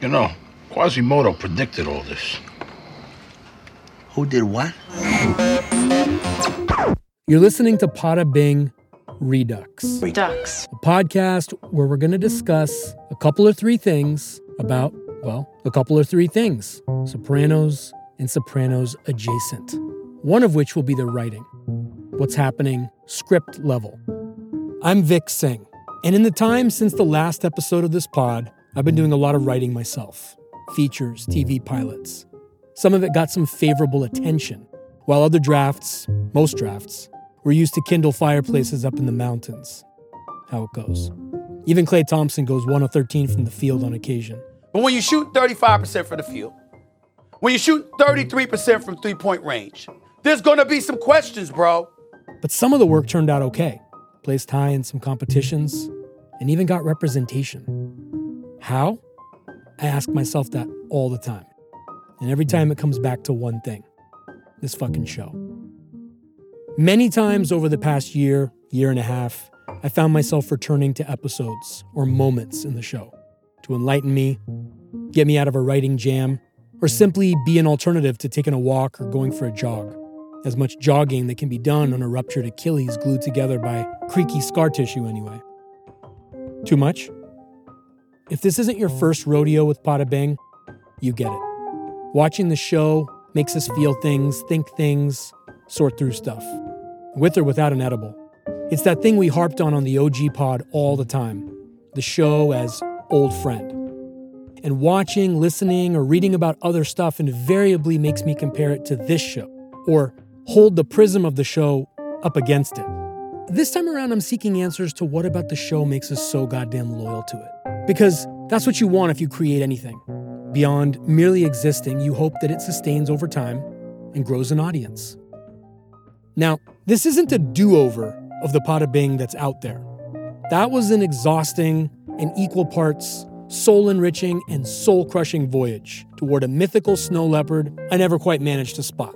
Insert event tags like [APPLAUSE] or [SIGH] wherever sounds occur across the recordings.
You know, Quasimodo predicted all this. Who did what? You're listening to Poda Bing Redux, Redux. a podcast where we're going to discuss a couple or three things about, well, a couple or three things Sopranos and Sopranos adjacent. One of which will be the writing, what's happening script level. I'm Vik Singh, and in the time since the last episode of this pod, I've been doing a lot of writing myself features, TV pilots. Some of it got some favorable attention, while other drafts, most drafts, were used to kindle fireplaces up in the mountains. How it goes. Even Klay Thompson goes 1 of 13 from the field on occasion. But when you shoot 35% from the field, when you shoot 33% from three point range, there's gonna be some questions, bro. But some of the work turned out okay. Placed high in some competitions, and even got representation. How? I ask myself that all the time. And every time it comes back to one thing this fucking show. Many times over the past year, year and a half, I found myself returning to episodes or moments in the show to enlighten me, get me out of a writing jam, or simply be an alternative to taking a walk or going for a jog. As much jogging that can be done on a ruptured Achilles glued together by creaky scar tissue, anyway. Too much? If this isn't your first rodeo with Poda Bing, you get it. Watching the show makes us feel things, think things, sort through stuff, with or without an edible. It's that thing we harped on on the OG pod all the time the show as old friend. And watching, listening, or reading about other stuff invariably makes me compare it to this show, or hold the prism of the show up against it. This time around, I'm seeking answers to what about the show makes us so goddamn loyal to it. Because that's what you want if you create anything. Beyond merely existing, you hope that it sustains over time and grows an audience. Now, this isn't a do over of the Poda Bing that's out there. That was an exhausting and equal parts soul enriching and soul crushing voyage toward a mythical snow leopard I never quite managed to spot.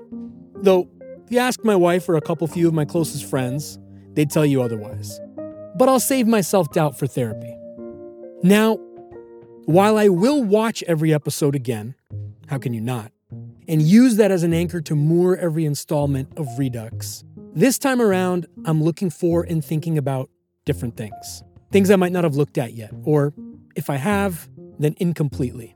Though, if you ask my wife or a couple few of my closest friends, they'd tell you otherwise. But I'll save myself doubt for therapy. Now, while I will watch every episode again, how can you not? And use that as an anchor to moor every installment of Redux. This time around, I'm looking for and thinking about different things. Things I might not have looked at yet, or if I have, then incompletely.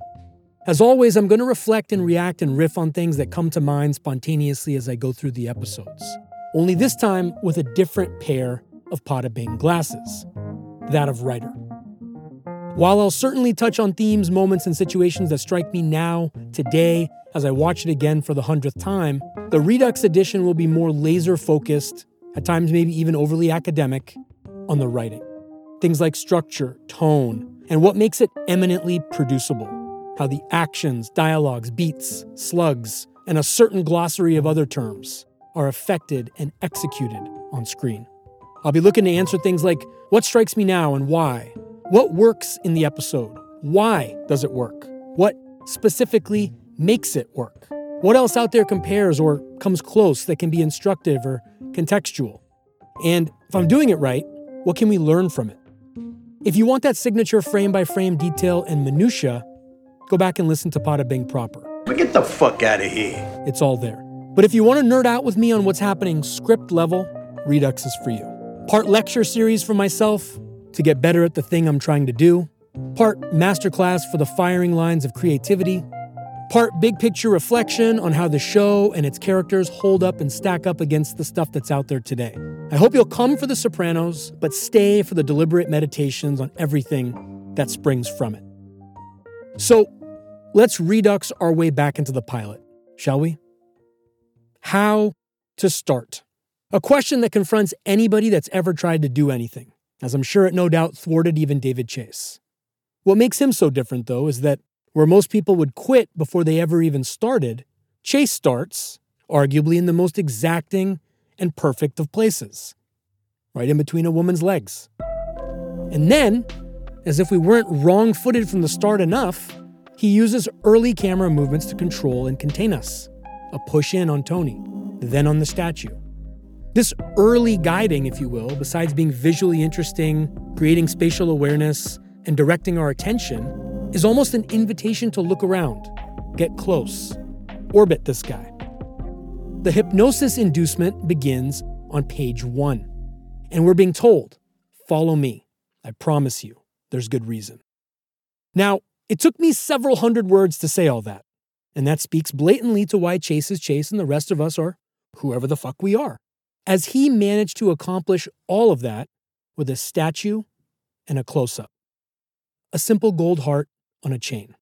As always, I'm going to reflect and react and riff on things that come to mind spontaneously as I go through the episodes. Only this time with a different pair of Poda Bing glasses that of writer. While I'll certainly touch on themes, moments, and situations that strike me now, today, as I watch it again for the hundredth time, the Redux edition will be more laser focused, at times maybe even overly academic, on the writing. Things like structure, tone, and what makes it eminently producible. How the actions, dialogues, beats, slugs, and a certain glossary of other terms are affected and executed on screen. I'll be looking to answer things like what strikes me now and why, what works in the episode? Why does it work? What specifically makes it work? What else out there compares or comes close that can be instructive or contextual? And if I'm doing it right, what can we learn from it? If you want that signature frame by frame detail and minutia, go back and listen to Poda Bing proper. Get the fuck out of here. It's all there. But if you want to nerd out with me on what's happening script level, Redux is for you. Part lecture series for myself, to get better at the thing I'm trying to do, part masterclass for the firing lines of creativity, part big picture reflection on how the show and its characters hold up and stack up against the stuff that's out there today. I hope you'll come for The Sopranos, but stay for the deliberate meditations on everything that springs from it. So, let's redux our way back into the pilot, shall we? How to start? A question that confronts anybody that's ever tried to do anything as I'm sure it no doubt thwarted even David Chase. What makes him so different, though, is that where most people would quit before they ever even started, Chase starts, arguably in the most exacting and perfect of places, right in between a woman's legs. And then, as if we weren't wrong footed from the start enough, he uses early camera movements to control and contain us. A push in on Tony, then on the statue. This early guiding, if you will, besides being visually interesting, creating spatial awareness, and directing our attention, is almost an invitation to look around, get close, orbit this guy. The hypnosis inducement begins on page one, and we're being told, follow me. I promise you, there's good reason. Now, it took me several hundred words to say all that, and that speaks blatantly to why Chase is Chase and the rest of us are whoever the fuck we are, as he managed to accomplish all of that with a statue and a close up. A simple gold heart on a chain.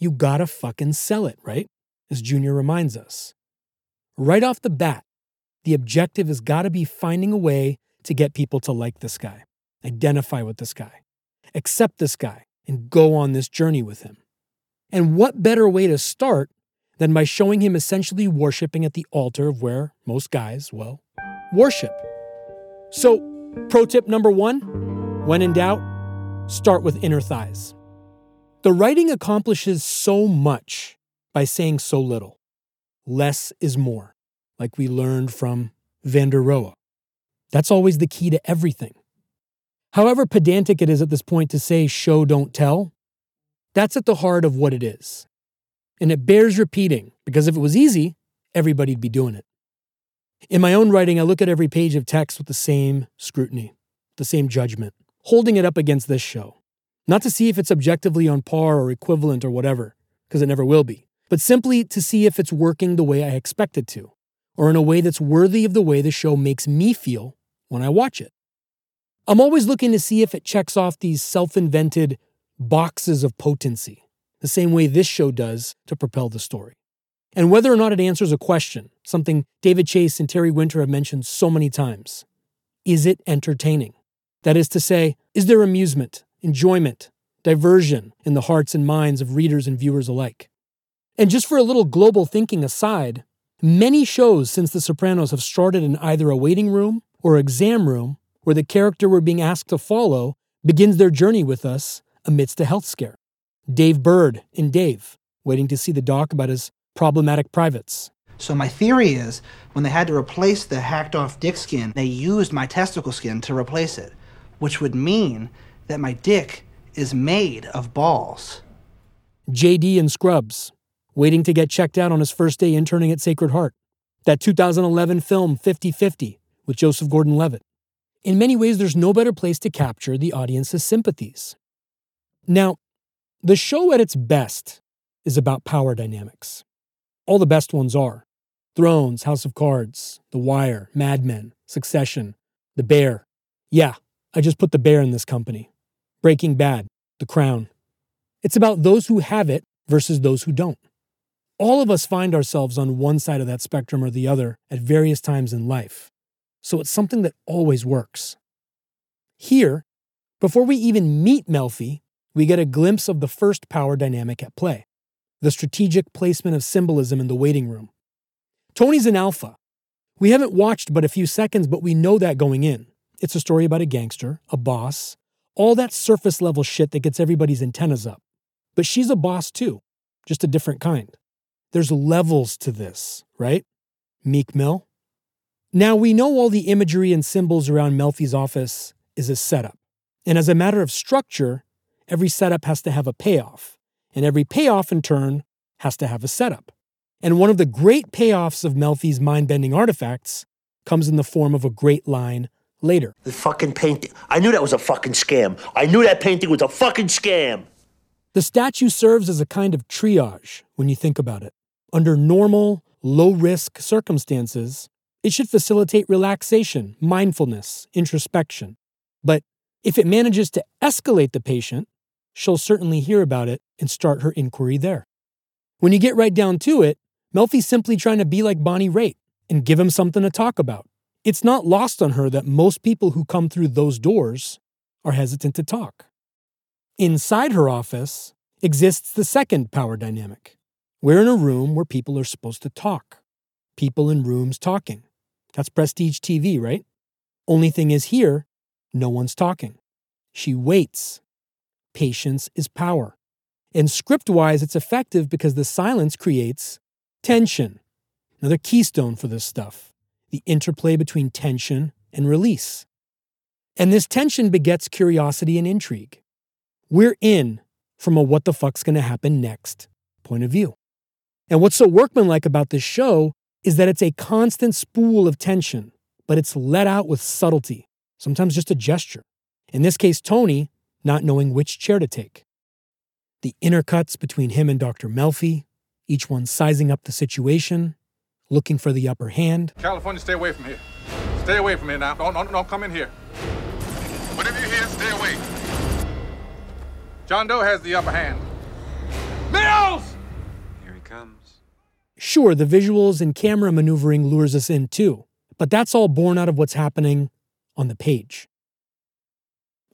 You gotta fucking sell it, right? As Junior reminds us. Right off the bat, the objective has gotta be finding a way to get people to like this guy, identify with this guy, accept this guy, and go on this journey with him. And what better way to start than by showing him essentially worshiping at the altar of where most guys, well, worship? So, pro tip number one when in doubt, start with inner thighs. The writing accomplishes so much by saying so little. Less is more, like we learned from van der Rohe. That's always the key to everything. However pedantic it is at this point to say show, don't tell, that's at the heart of what it is. And it bears repeating because if it was easy, everybody'd be doing it. In my own writing, I look at every page of text with the same scrutiny, the same judgment, holding it up against this show. Not to see if it's objectively on par or equivalent or whatever, because it never will be, but simply to see if it's working the way I expect it to, or in a way that's worthy of the way the show makes me feel when I watch it. I'm always looking to see if it checks off these self invented boxes of potency, the same way this show does to propel the story. And whether or not it answers a question, something David Chase and Terry Winter have mentioned so many times is it entertaining? That is to say, is there amusement, enjoyment, diversion in the hearts and minds of readers and viewers alike? And just for a little global thinking aside, many shows since The Sopranos have started in either a waiting room or exam room where the character we're being asked to follow begins their journey with us amidst a health scare. Dave Burd in Dave, waiting to see the doc about his problematic privates. So my theory is when they had to replace the hacked off dick skin, they used my testicle skin to replace it, which would mean that my dick is made of balls. JD in Scrubs, waiting to get checked out on his first day interning at Sacred Heart. That 2011 film 50 50 with Joseph Gordon Levitt. In many ways, there's no better place to capture the audience's sympathies. Now, the show at its best is about power dynamics. All the best ones are Thrones, House of Cards, The Wire, Mad Men, Succession, The Bear. Yeah, I just put The Bear in this company. Breaking Bad, The Crown. It's about those who have it versus those who don't. All of us find ourselves on one side of that spectrum or the other at various times in life. So it's something that always works. Here, before we even meet Melfi, we get a glimpse of the first power dynamic at play the strategic placement of symbolism in the waiting room. Tony's an alpha. We haven't watched but a few seconds, but we know that going in. It's a story about a gangster, a boss, all that surface level shit that gets everybody's antennas up. But she's a boss too, just a different kind. There's levels to this, right? Meek Mill. Now we know all the imagery and symbols around Melfi's office is a setup. And as a matter of structure, every setup has to have a payoff, and every payoff in turn has to have a setup. And one of the great payoffs of Melfi's mind bending artifacts comes in the form of a great line later. The fucking painting. I knew that was a fucking scam. I knew that painting was a fucking scam. The statue serves as a kind of triage when you think about it. Under normal, low risk circumstances, it should facilitate relaxation, mindfulness, introspection. But if it manages to escalate the patient, she'll certainly hear about it and start her inquiry there. When you get right down to it, Melfi's simply trying to be like Bonnie Raitt and give him something to talk about. It's not lost on her that most people who come through those doors are hesitant to talk. Inside her office exists the second power dynamic. We're in a room where people are supposed to talk. People in rooms talking. That's prestige TV, right? Only thing is here, no one's talking. She waits. Patience is power. And script wise, it's effective because the silence creates tension. Another keystone for this stuff the interplay between tension and release. And this tension begets curiosity and intrigue. We're in, from a what the fuck's gonna happen next point of view. And what's so workmanlike about this show is that it's a constant spool of tension, but it's let out with subtlety, sometimes just a gesture. In this case, Tony not knowing which chair to take. The intercuts between him and Dr. Melfi, each one sizing up the situation, looking for the upper hand. California, stay away from here. Stay away from here now. Don't, don't, don't come in here. Whatever you hear, stay away. John Doe has the upper hand. Mills! Here he comes. Sure, the visuals and camera maneuvering lures us in too, but that's all born out of what's happening on the page.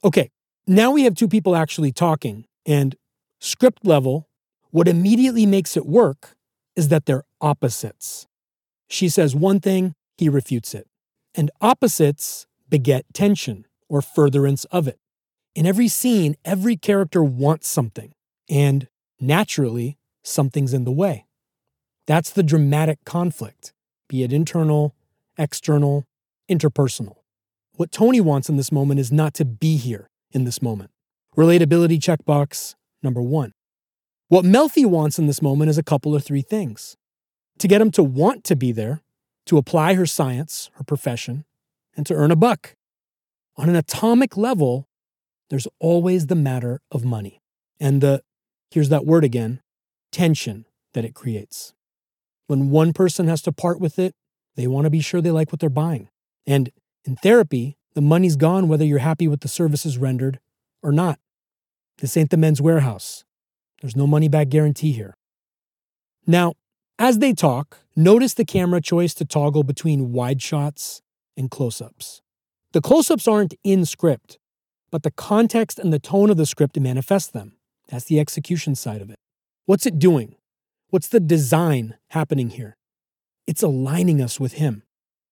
Okay, now we have two people actually talking, and script level, what immediately makes it work is that they're opposites. She says one thing, he refutes it. And opposites beget tension or furtherance of it. In every scene, every character wants something, and naturally, something's in the way. That's the dramatic conflict, be it internal, external, interpersonal. What Tony wants in this moment is not to be here in this moment. Relatability checkbox number one. What Melfi wants in this moment is a couple or three things to get him to want to be there, to apply her science, her profession, and to earn a buck. On an atomic level, there's always the matter of money and the, here's that word again, tension that it creates. When one person has to part with it, they want to be sure they like what they're buying. And in therapy, the money's gone whether you're happy with the services rendered or not. This ain't the Men's Wearhouse. There's no money back guarantee here. Now, as they talk, notice the camera choice to toggle between wide shots and close ups. The close ups aren't in script, but the context and the tone of the script manifest them. That's the execution side of it. What's it doing? What's the design happening here? It's aligning us with Him.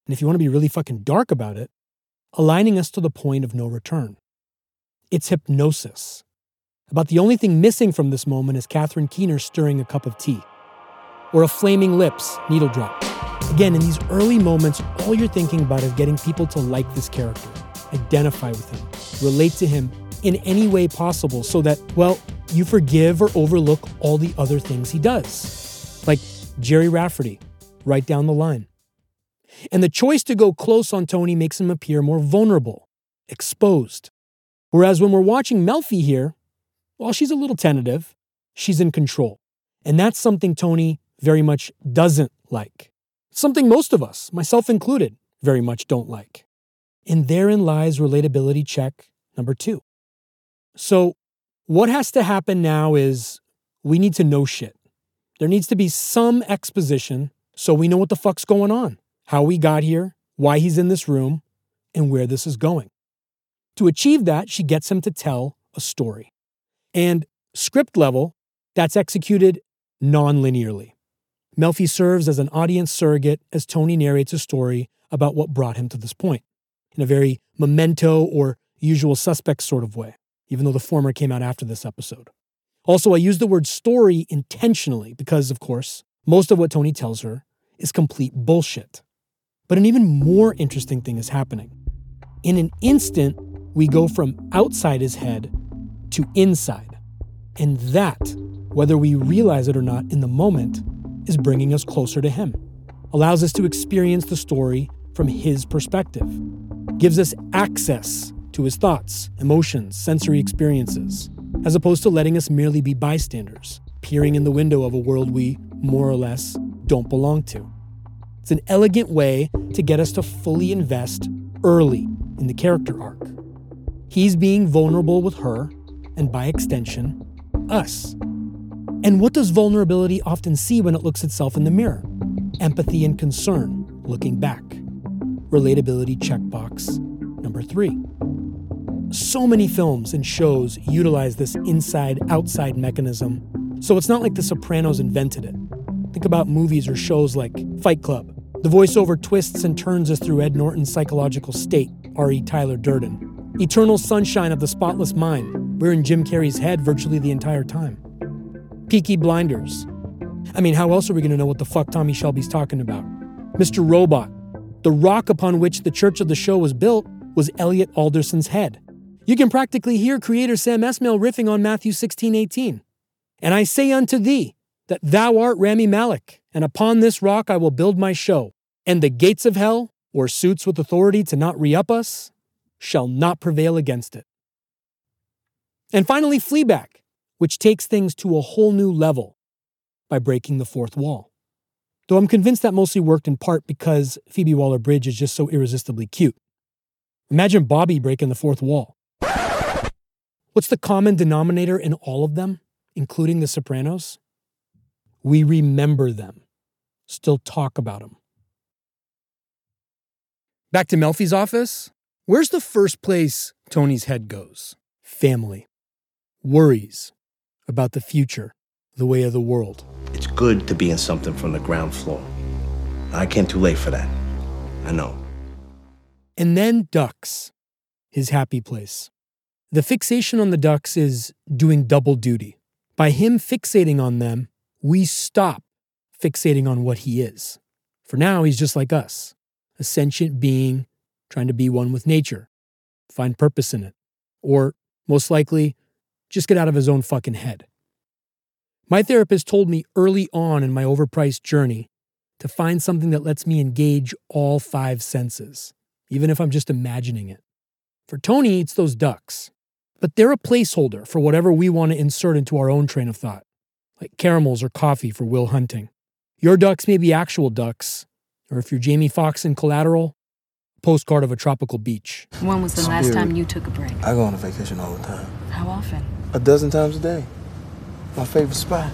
And if you want to be really fucking dark about it, aligning us to the point of no return. It's hypnosis. About the only thing missing from this moment is Catherine Keener stirring a cup of tea, or a flaming lips needle drop. Again, in these early moments, all you're thinking about is getting people to like this character, identify with him, relate to him in any way possible so that, well, you forgive or overlook all the other things he does. Like Gerry Rafferty, right down the line. And the choice to go close on Tony makes him appear more vulnerable, exposed. Whereas when we're watching Melfi here, while she's a little tentative, she's in control. And that's something Tony very much doesn't like. Something most of us, myself included, very much don't like. And therein lies relatability check number two. So, what has to happen now is we need to know shit. There needs to be some exposition so we know what the fuck's going on, how we got here, why he's in this room, and where this is going. To achieve that, she gets him to tell a story. And script level, that's executed non linearly. Melfi serves as an audience surrogate as Tony narrates a story about what brought him to this point, in a very memento or usual suspect sort of way, even though the former came out after this episode. Also, I use the word story intentionally because, of course, most of what Tony tells her is complete bullshit. But an even more interesting thing is happening. In an instant, we go from outside his head to inside. And that, whether we realize it or not in the moment, is bringing us closer to Him, allows us to experience the story from His perspective, gives us access to His thoughts, emotions, sensory experiences, as opposed to letting us merely be bystanders, peering in the window of a world we, more or less, don't belong to. It's an elegant way to get us to fully invest early in the character arc. He's being vulnerable with her, and by extension, us. And what does vulnerability often see when it looks itself in the mirror? Empathy and concern, looking back. Relatability checkbox number three. So many films and shows utilize this inside outside mechanism, so it's not like The Sopranos invented it. Think about movies or shows like Fight Club. The voiceover twists and turns us through Ed Norton's psychological state, R.E. Tyler Durden. Eternal Sunshine of the Spotless Mind. We're in Jim Carrey's head virtually the entire time. Peaky Blinders. I mean, how else are we going to know what the fuck Tommy Shelby's talking about? Mr. Robot. The rock upon which the church of the show was built was Elliot Alderson's head. You can practically hear creator Sam Esmail riffing on Matthew 16, 18. And I say unto thee that thou art Rami Malek, and upon this rock I will build my show, and the gates of hell, or suits with authority to not re up us, shall not prevail against it. And finally, Fleabag, which takes things to a whole new level by breaking the fourth wall. Though I'm convinced that mostly worked in part because Phoebe Waller Bridge is just so irresistibly cute. Imagine Bobby breaking the fourth wall. What's the common denominator in all of them, including The Sopranos? We remember them, still talk about them. Back to Melfi's office. Where's the first place Tony's head goes? Family. Worries about the future, the way of the world. It's good to be in something from the ground floor. I came too late for that. I know. And then ducks, his happy place. The fixation on the ducks is doing double duty. By him fixating on them, we stop fixating on what he is. For now, he's just like us, a sentient being trying to be one with nature, find purpose in it, or most likely, just get out of his own fucking head. My therapist told me early on in my overpriced journey to find something that lets me engage all five senses, even if I'm just imagining it. For Tony, it's those ducks, but they're a placeholder for whatever we want to insert into our own train of thought, like caramels or coffee for Will Hunting. Your ducks may be actual ducks, or if you're Jamie Foxx in Collateral, postcard of a tropical beach. When was the last time you took a break? I go on a vacation all the time. How often? A dozen times a day. My favorite spot.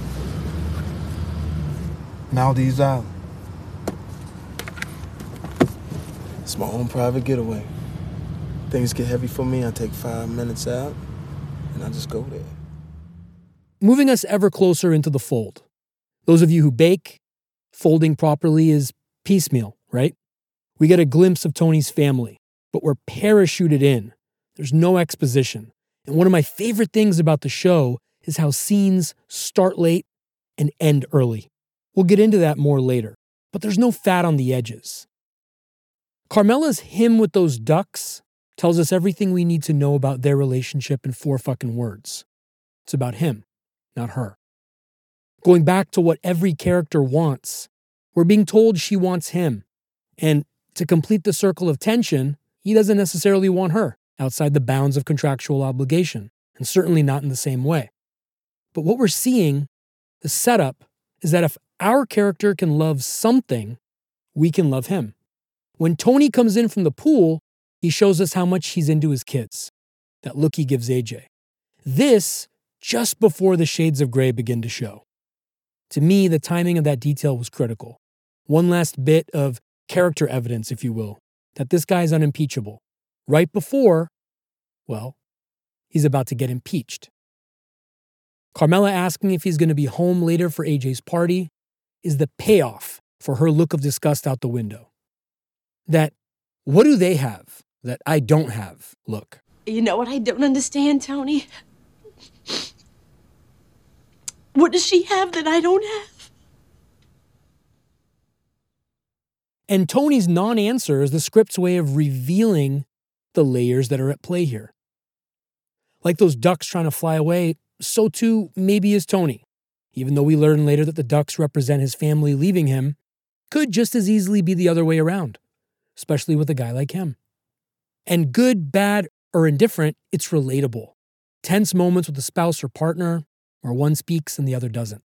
Maldives Island. It's my own private getaway. Things get heavy for me, I take five minutes out and I just go there. Moving us ever closer into the fold. Those of you who bake, folding properly is piecemeal, right? We get a glimpse of Tony's family, but we're parachuted in. There's no exposition. And one of my favorite things about the show is how scenes start late and end early. We'll get into that more later, but there's no fat on the edges. Carmela's hymn with those ducks tells us everything we need to know about their relationship in four fucking words. It's about him, not her. Going back to what every character wants, we're being told she wants him. And to complete the circle of tension, he doesn't necessarily want her outside the bounds of contractual obligation, and certainly not in the same way. But what we're seeing, the setup, is that if our character can love something, we can love him. When Tony comes in from the pool, he shows us how much he's into his kids, that look he gives AJ. This just before the shades of gray begin to show. To me, the timing of that detail was critical. One last bit of character evidence, if you will, that this guy is unimpeachable. Right before, well, he's about to get impeached. Carmela asking if he's going to be home later for AJ's party is the payoff for her look of disgust out the window. That, what do they have that I don't have look? You know what I don't understand, Tony? What does she have that I don't have? And Tony's non answer is the script's way of revealing the layers that are at play here. Like those ducks trying to fly away, so too maybe is Tony, even though we learn later that the ducks represent his family leaving him, could just as easily be the other way around, especially with a guy like him. And good, bad, or indifferent, it's relatable. Tense moments with a spouse or partner, where one speaks and the other doesn't.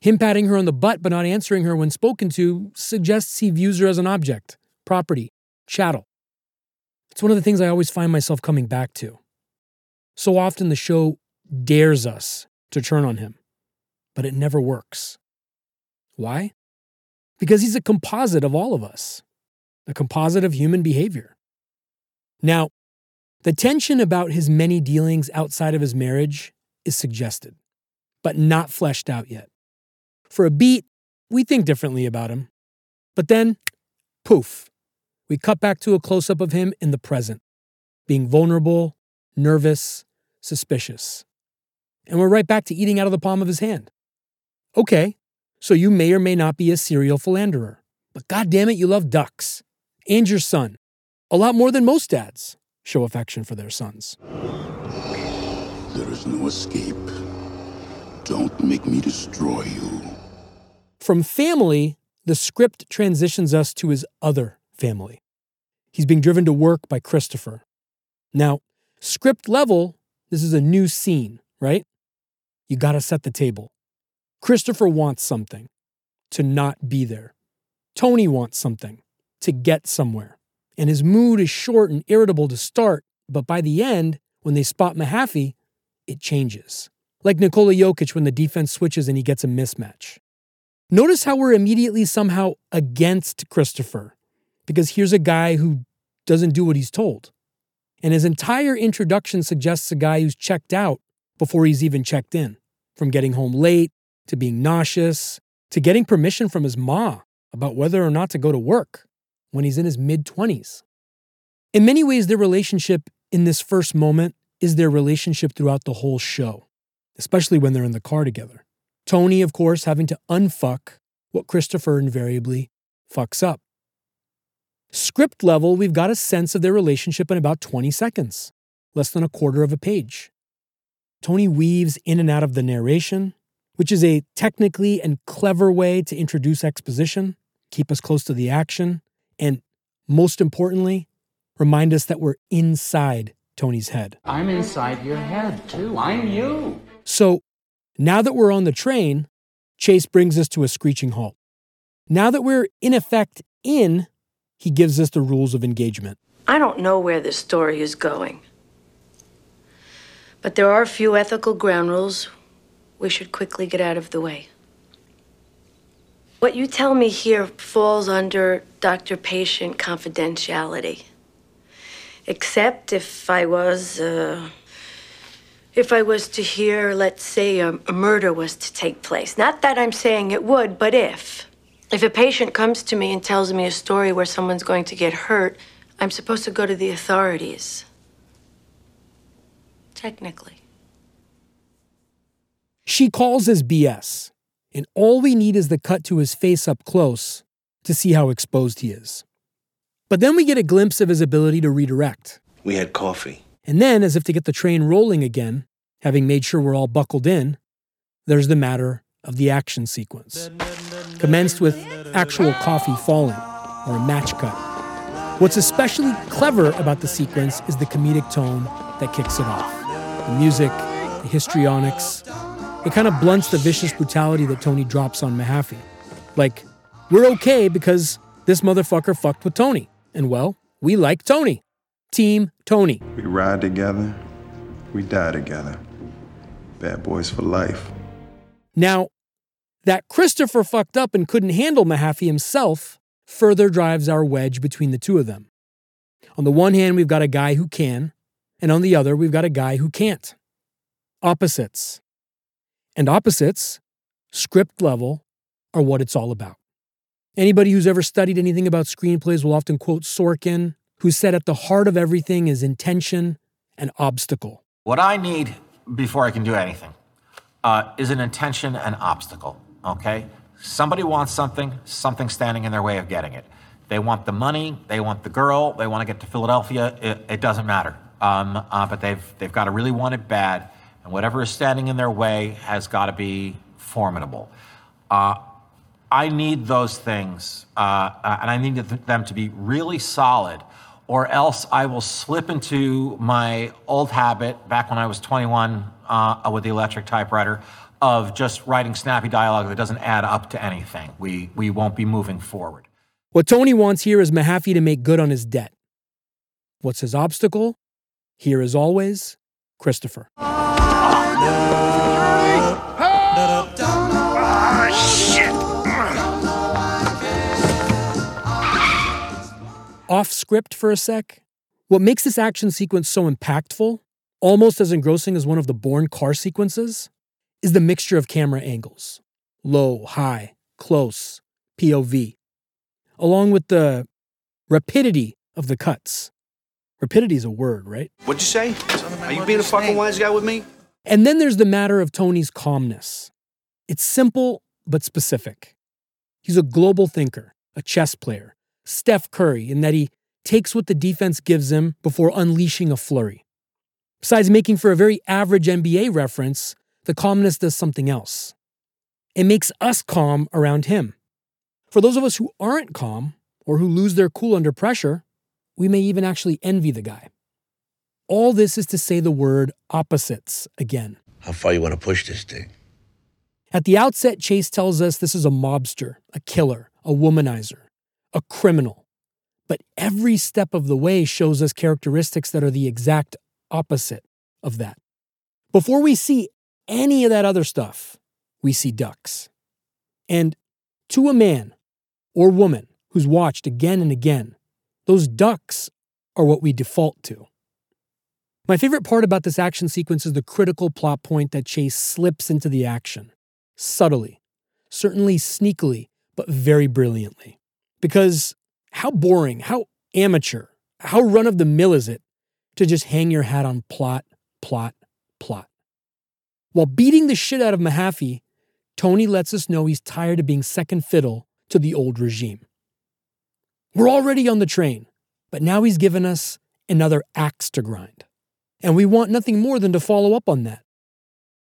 Him patting her on the butt but not answering her when spoken to suggests he views her as an object, property, chattel. It's one of the things I always find myself coming back to. So often the show dares us to turn on him, but it never works. Why? Because he's a composite of all of us, a composite of human behavior. Now, the tension about his many dealings outside of his marriage is suggested, but not fleshed out yet. For a beat, we think differently about him. But then, poof, we cut back to a close up of him in the present, being vulnerable, nervous, suspicious. And we're right back to eating out of the palm of his hand. Okay, so you may or may not be a serial philanderer, but goddamn it, you love ducks and your son. A lot more than most dads. show affection for their sons. There is no escape. Don't make me destroy you. From family, the script transitions us to his other family. He's being driven to work by Christopher. Now, script level, this is a new scene, right? You got to set the table. Christopher wants something to not be there. Tony wants something to get somewhere. And his mood is short and irritable to start, but by the end, when they spot Mahaffey, it changes. Like Nikola Jokic when the defense switches and he gets a mismatch. Notice how we're immediately somehow against Christopher, because here's a guy who doesn't do what he's told. And his entire introduction suggests a guy who's checked out before he's even checked in, from getting home late to being nauseous to getting permission from his ma about whether or not to go to work when he's in his mid 20s. In many ways, their relationship in this first moment is their relationship throughout the whole show, especially when they're in the car together. Tony, of course, having to unfuck what Christopher invariably fucks up. Script level, we've got a sense of their relationship in about 20 seconds, less than a quarter of a page. Tony weaves in and out of the narration, which is a technically and clever way to introduce exposition, keep us close to the action, and most importantly, remind us that we're inside Tony's head. I'm inside your head, too. I'm you. So now that we're on the train, Chase brings us to a screeching halt. Now that we're in effect in, he gives us the rules of engagement. I don't know where this story is going. But there are a few ethical ground rules we should quickly get out of the way. What you tell me here falls under doctor patient confidentiality. Except if I was, uh, if I was to hear, let's say, a, a murder was to take place. Not that I'm saying it would, but if. If a patient comes to me and tells me a story where someone's going to get hurt, I'm supposed to go to the authorities. Technically. She calls his BS, and all we need is the cut to his face up close to see how exposed he is. But then we get a glimpse of his ability to redirect. We had coffee. And then, as if to get the train rolling again, having made sure we're all buckled in, there's the matter of the action sequence. Commenced with actual coffee falling, or a match cut. What's especially clever about the sequence is the comedic tone that kicks it off. The music, the histrionics, it kind of blunts the vicious brutality that Tony drops on Mahaffey. Like, we're okay because this motherfucker fucked with Tony. And well, we like Tony. Team Tony. We ride together, we die together. Bad boys for life. Now, that Christopher fucked up and couldn't handle Mahaffey himself further drives our wedge between the two of them. On the one hand, we've got a guy who can, and on the other, we've got a guy who can't. Opposites. And opposites, script level, are what it's all about. Anybody who's ever studied anything about screenplays will often quote Sorkin, who said at the heart of everything is intention and obstacle. What I need before I can do anything uh, is an intention and obstacle, okay? Somebody wants something, something standing in their way of getting it. They want the money, they want the girl, they want to get to Philadelphia, it, it doesn't matter. Um, uh, but they've, they've got to really want it bad, and whatever is standing in their way has got to be formidable. Uh, I need those things, uh, uh, and I need them to be really solid, or else I will slip into my old habit back when I was 21 uh, with the electric typewriter of just writing snappy dialogue that doesn't add up to anything. We, we won't be moving forward. What Tony wants here is Mahaffey to make good on his debt. What's his obstacle? Here, as always, Christopher. Off script for a sec. What makes this action sequence so impactful, almost as engrossing as one of the Bourne car sequences, is the mixture of camera angles low, high, close, POV, along with the rapidity of the cuts. Rapidity is a word, right? What'd you say? Are you being a fucking wise guy with me? And then there's the matter of Tony's calmness. It's simple but specific. He's a global thinker, a chess player, Steph Curry, in that he takes what the defense gives him before unleashing a flurry. Besides making for a very average NBA reference, the calmness does something else. It makes us calm around him. For those of us who aren't calm or who lose their cool under pressure, we may even actually envy the guy. All this is to say the word opposites again. How far you want to push this thing? At the outset, Chase tells us this is a mobster, a killer, a womanizer, a criminal. But every step of the way shows us characteristics that are the exact opposite of that. Before we see any of that other stuff, we see ducks. And to a man or woman who's watched again and again, those ducks are what we default to. My favorite part about this action sequence is the critical plot point that Chase slips into the action, subtly, certainly sneakily, but very brilliantly. Because how boring, how amateur, how run of the mill is it to just hang your hat on plot, plot, plot? While beating the shit out of Mahaffey, Tony lets us know he's tired of being second fiddle to the old regime. We're already on the train, but now he's given us another axe to grind. And we want nothing more than to follow up on that.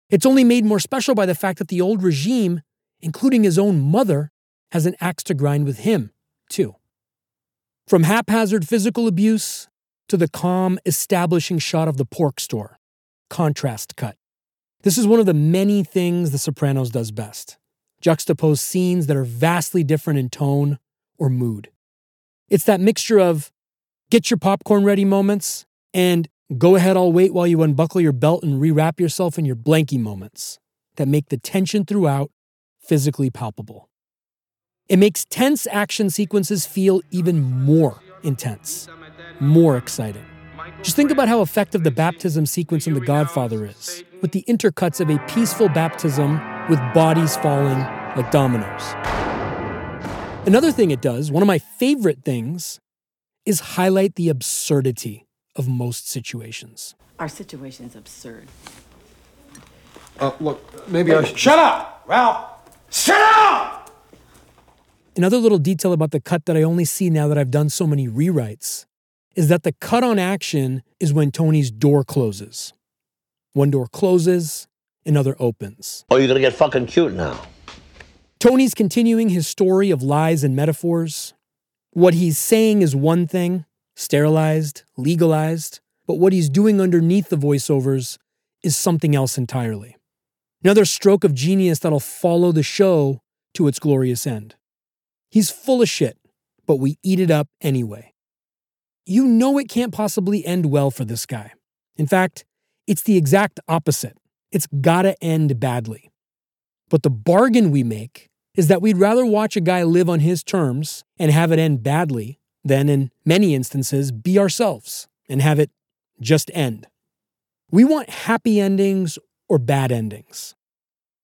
It's only made more special by the fact that the old regime, including his own mother, has an axe to grind with him, too. From haphazard physical abuse to the calm, establishing shot of the pork store, contrast cut. This is one of the many things The Sopranos does best juxtapose scenes that are vastly different in tone or mood. It's that mixture of get your popcorn ready moments and go ahead, I'll wait while you unbuckle your belt and rewrap yourself in your blankie moments that make the tension throughout physically palpable. It makes tense action sequences feel even more intense, more exciting. Just think about how effective the baptism sequence in The Godfather is, with the intercuts of a peaceful baptism with bodies falling like dominoes. Another thing it does, one of my favorite things, is highlight the absurdity of most situations. Our situation is absurd. Uh, look, maybe I should. Shut up, Ralph! Shut up! Another little detail about the cut that I only see now that I've done so many rewrites is that the cut on action is when Tony's door closes. One door closes, another opens. Oh, you're gonna get fucking cute now. Tony's continuing his story of lies and metaphors. What he's saying is one thing, sterilized, legalized, but what he's doing underneath the voiceovers is something else entirely. Another stroke of genius that'll follow the show to its glorious end. He's full of shit, but we eat it up anyway. You know it can't possibly end well for this guy. In fact, it's the exact opposite. It's gotta end badly. But the bargain we make is that we'd rather watch a guy live on his terms and have it end badly than, in many instances, be ourselves and have it just end. We want happy endings or bad endings.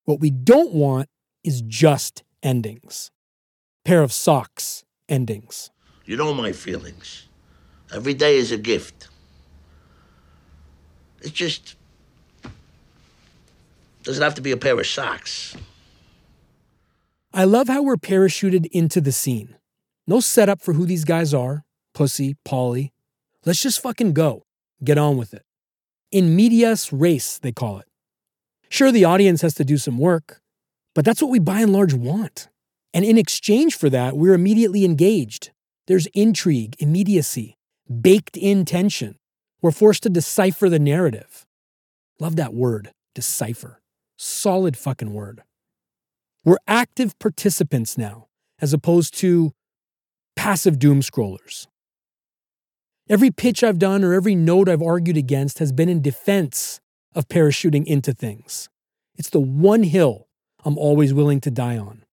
What we don't want is just endings. Pair of socks endings. You know my feelings. Every day is a gift. It just doesn't have to be a pair of socks. I love how we're parachuted into the scene. No setup for who these guys are Pussy, Paulie. Let's just fucking go. Get on with it. In medias res, they call it. Sure, the audience has to do some work, but that's what we by and large want. And in exchange for that, we're immediately engaged. There's intrigue, immediacy, baked in tension. We're forced to decipher the narrative. Love that word, decipher. Solid fucking word. We're active participants now, as opposed to passive doom scrollers. Every pitch I've done or every note I've argued against has been in defense of parachuting into things. It's the one hill I'm always willing to die on.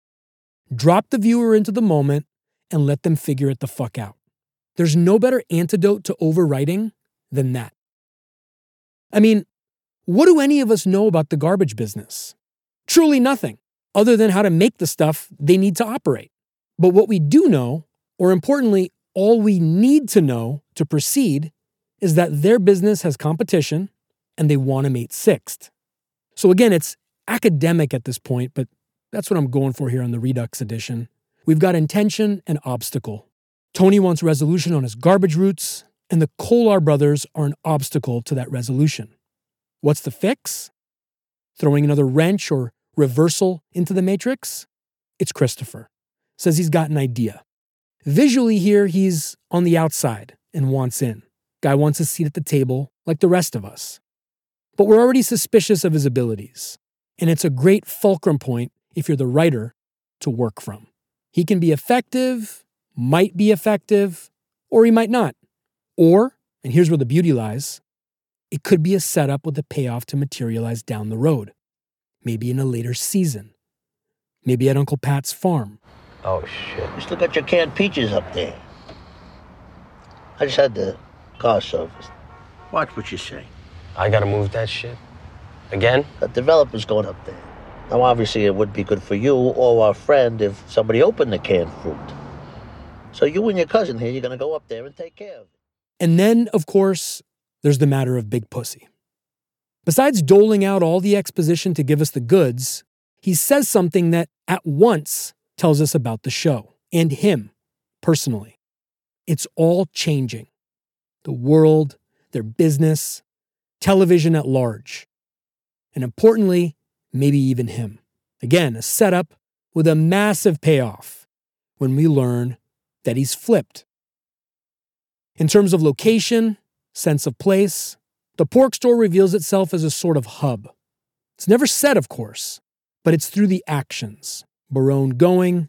Drop the viewer into the moment and let them figure it the fuck out. There's no better antidote to overwriting than that. I mean, what do any of us know about the garbage business? Truly nothing, other than how to make the stuff they need to operate. But what we do know, or importantly, all we need to know to proceed, is that their business has competition and they want to mate sixth. So again, it's academic at this point, but that's what I'm going for here on the Redux edition. We've got intention and obstacle, Tony wants resolution on his garbage routes, and the Kolar brothers are an obstacle to that resolution. What's the fix? Throwing another wrench or reversal into the matrix? It's Christopher. Says he's got an idea. Visually, here, he's on the outside and wants in. Guy wants a seat at the table like the rest of us. But we're already suspicious of his abilities, and it's a great fulcrum point if you're the writer to work from. He can be effective, might be effective, or he might not. Or, and here's where the beauty lies, it could be a setup with a payoff to materialize down the road, maybe in a later season, maybe at Uncle Pat's farm. Oh, shit. You still got your canned peaches up there. I just had the car serviced. Watch what you say. I gotta move that shit? Again? The developer's going up there. Now, obviously, it would be good for you or our friend if somebody opened the canned fruit. So you and your cousin here, you're gonna go up there and take care of it. And then, of course, there's the matter of Big Pussy. Besides doling out all the exposition to give us the goods, he says something that at once tells us about the show and him personally. It's all changing the world, their business, television at large. And importantly, maybe even him. Again, a setup with a massive payoff when we learn that he's flipped. In terms of location, sense of place, the pork store reveals itself as a sort of hub. It's never said, of course, but it's through the actions. Barone going,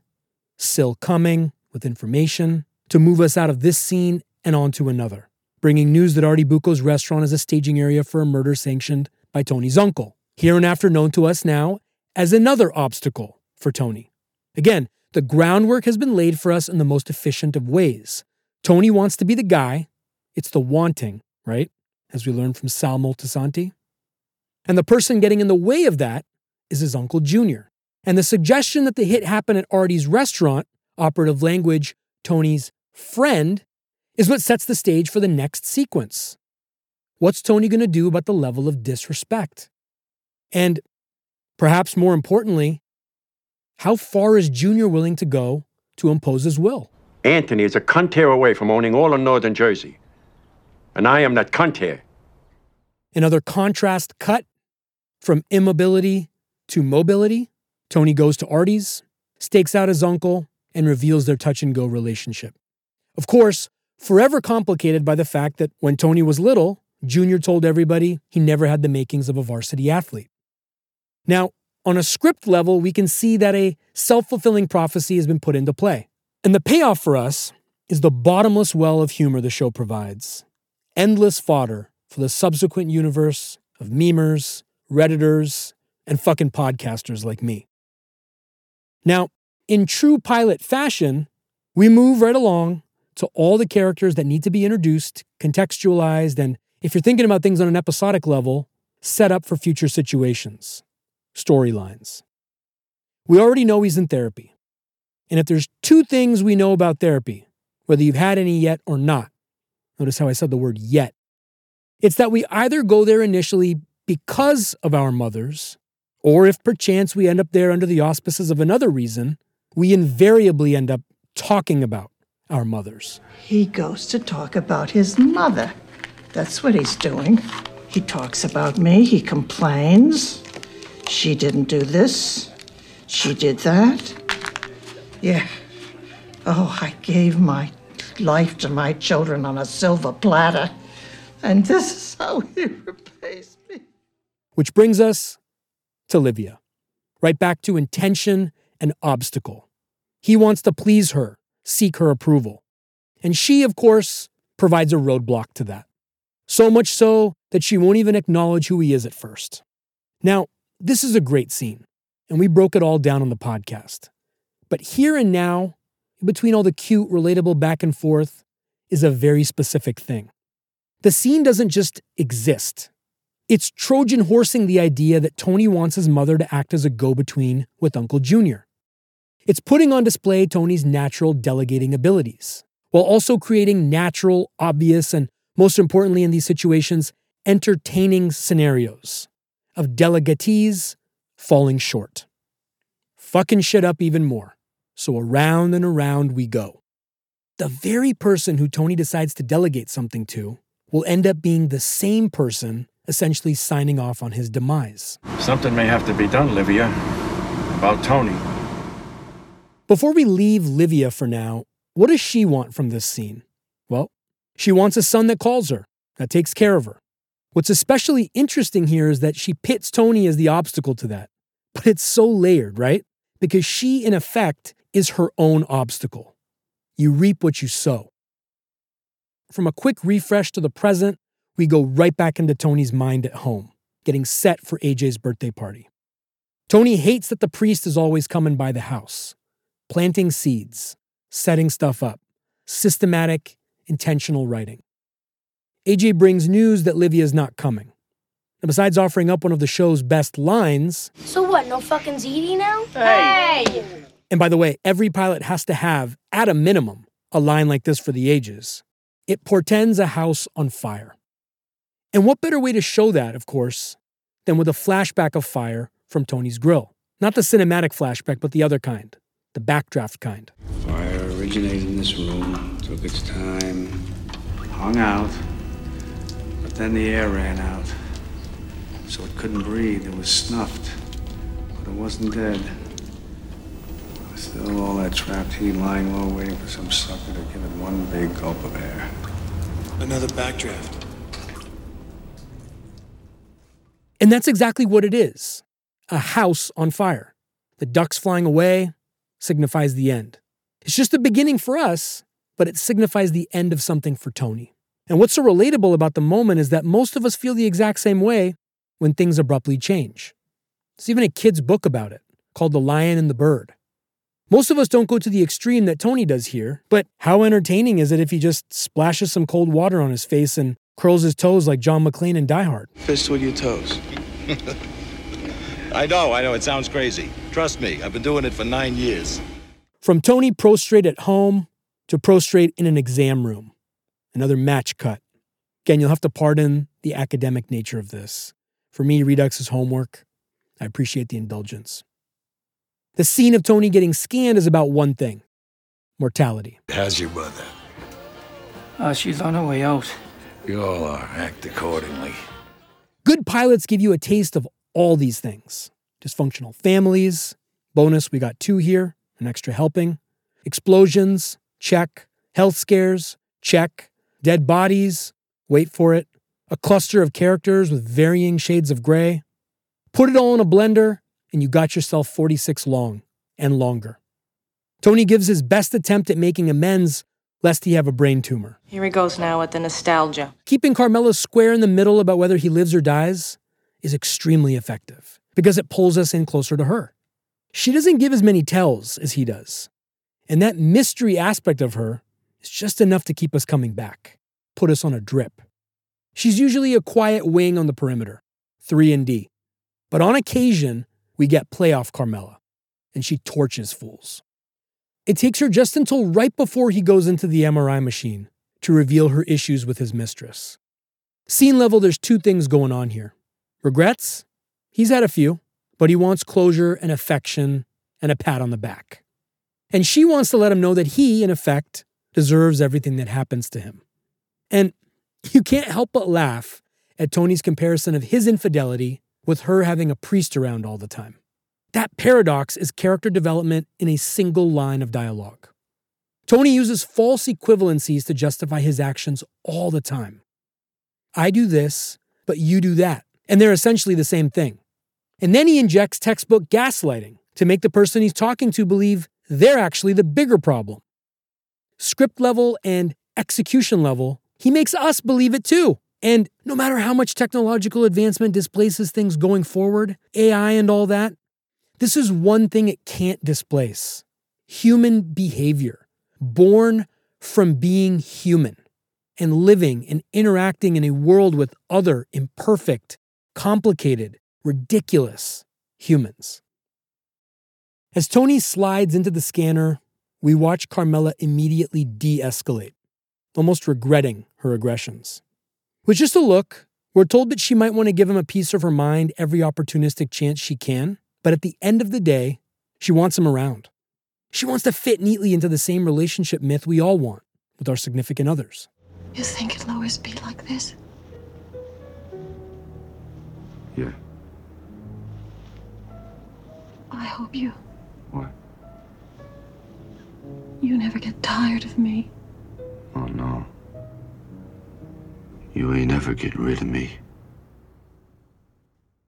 Sil coming with information to move us out of this scene and onto another, bringing news that Artie Bucco's restaurant is a staging area for a murder sanctioned by Tony's uncle, here and after known to us now as another obstacle for Tony. Again, the groundwork has been laid for us in the most efficient of ways. Tony wants to be the guy, it's the wanting, right? As we learned from Sal Moltisanti. And the person getting in the way of that is his Uncle Junior. And the suggestion that the hit happened at Artie's restaurant, operative language, Tony's friend, is what sets the stage for the next sequence. What's Tony going to do about the level of disrespect? And perhaps more importantly, how far is Junior willing to go to impose his will? Anthony is a cunt hair away from owning all of northern Jersey. And I am that cunt hair. Another contrast cut from immobility to mobility. Tony goes to Artie's, stakes out his uncle, and reveals their touch and go relationship. Of course, forever complicated by the fact that when Tony was little, Junior told everybody he never had the makings of a varsity athlete. Now, on a script level, we can see that a self fulfilling prophecy has been put into play. And the payoff for us is the bottomless well of humor the show provides. Endless fodder for the subsequent universe of memers, Redditors, and fucking podcasters like me. Now, in true pilot fashion, we move right along to all the characters that need to be introduced, contextualized, and if you're thinking about things on an episodic level, set up for future situations, storylines. We already know he's in therapy. And if there's two things we know about therapy, whether you've had any yet or not, notice how I said the word yet, it's that we either go there initially because of our mothers, or if perchance we end up there under the auspices of another reason, we invariably end up talking about our mothers. He goes to talk about his mother. That's what he's doing. He talks about me, he complains. She didn't do this, she did that. Yeah. Oh, I gave my life to my children on a silver platter. And this is how [LAUGHS] he repays me. Which brings us to Livia, right back to intention and obstacle. He wants to please her, seek her approval. And she, of course, provides a roadblock to that. So much so that she won't even acknowledge who he is at first. Now, this is a great scene, and we broke it all down on the podcast. But here and now, between all the cute, relatable back and forth, is a very specific thing. The scene doesn't just exist. It's Trojan horsing the idea that Tony wants his mother to act as a go between with Uncle Junior. It's putting on display Tony's natural delegating abilities, while also creating natural, obvious, and most importantly in these situations, entertaining scenarios of delegatees falling short. Fucking shit up even more. So around and around we go. the very person who Tony decides to delegate something to will end up being the same person essentially signing off on his demise. Something may have to be done, Livia, about Tony. Before we leave Livia for now, what does she want from this scene? Well, she wants a son that calls her, that takes care of her. What's especially interesting here is that she pits Tony as the obstacle to that. But it's so layered, right? Because she, in effect, is her own obstacle. You reap what you sow. From a quick refresh to the present, we go right back into Tony's mind at home, getting set for AJ's birthday party. Tony hates that the priest is always coming by the house, planting seeds, setting stuff up, systematic, intentional writing. AJ brings news that Livia's not coming. And besides offering up one of the show's best lines, So what, no fucking ziti now? Hey! and by the way, every pilot has to have, at a minimum, a line like this for the ages. It portends a house on fire. And what better way to show that, of course, than with a flashback of fire from Tony's grill? Not the cinematic flashback, but the other kind, the backdraft kind. Fire originated in this room, took its time, hung out, but then the air ran out. So it couldn't breathe. It was snuffed, but it wasn't dead. Still, all that trapped heat lying low, waiting for some sucker to give it one big gulp of air. Another backdraft. And that's exactly what it is a house on fire. The ducks flying away signifies the end. It's just the beginning for us, but it signifies the end of something for Tony. And what's so relatable about the moment is that most of us feel the exact same way when things abruptly change. There's even a kid's book about it called The Lion and the Bird. Most of us don't go to the extreme that Tony does here, but how entertaining is it if he just splashes some cold water on his face and curls his toes like John McClane in Die Hard? Fist with your toes. [LAUGHS] I know, I know, it sounds crazy. Trust me, I've been doing it for nine years. From Tony prostrate at home to prostrate in an exam room. Another match cut. Again, you'll have to pardon the academic nature of this. For me, Redux is homework. I appreciate the indulgence. The scene of Tony getting scanned is about one thing mortality. How's your mother? Uh, she's on her way out. You all are. Act accordingly. Good pilots give you a taste of all these things dysfunctional families. Bonus, we got two here, an extra helping. Explosions, check. Health scares, check. Dead bodies, wait for it. A cluster of characters with varying shades of gray. Put it all in a blender, and you got yourself 46 long and longer. Tony gives his best attempt at making amends lest he have a brain tumor. Here he goes now with the nostalgia. Keeping Carmela square in the middle about whether he lives or dies is extremely effective because it pulls us in closer to her. She doesn't give as many tells as he does. And that mystery aspect of her is just enough to keep us coming back, put us on a drip. She's usually a quiet wing on the perimeter, 3 and D. But on occasion, we get playoff Carmela, and she torches fools. It takes her just until right before he goes into the MRI machine to reveal her issues with his mistress. Scene level, there's two things going on here. Regrets? He's had a few, but he wants closure and affection and a pat on the back. And she wants to let him know that he, in effect, deserves everything that happens to him. And you can't help but laugh at Tony's comparison of his infidelity with her having a priest around all the time. That paradox is character development in a single line of dialogue. Tony uses false equivalencies to justify his actions all the time. I do this, but you do that. And they're essentially the same thing. And then he injects textbook gaslighting to make the person he's talking to believe they're actually the bigger problem. Script level and execution level, he makes us believe it too. And no matter how much technological advancement displaces things going forward, AI and all that, this is one thing it can't displace human behavior, born from being human and living and interacting in a world with other imperfect, complicated, ridiculous humans. As Tony slides into the scanner, we watch Carmela immediately de escalate, almost regretting her aggressions. With just a look, we're told that she might want to give him a piece of her mind every opportunistic chance she can, but at the end of the day, she wants him around. She wants to fit neatly into the same relationship myth we all want with our significant others. You think it'll always be like this? Yeah. I hope you. What? You never get tired of me. Oh, no. You ain't ever getting rid of me.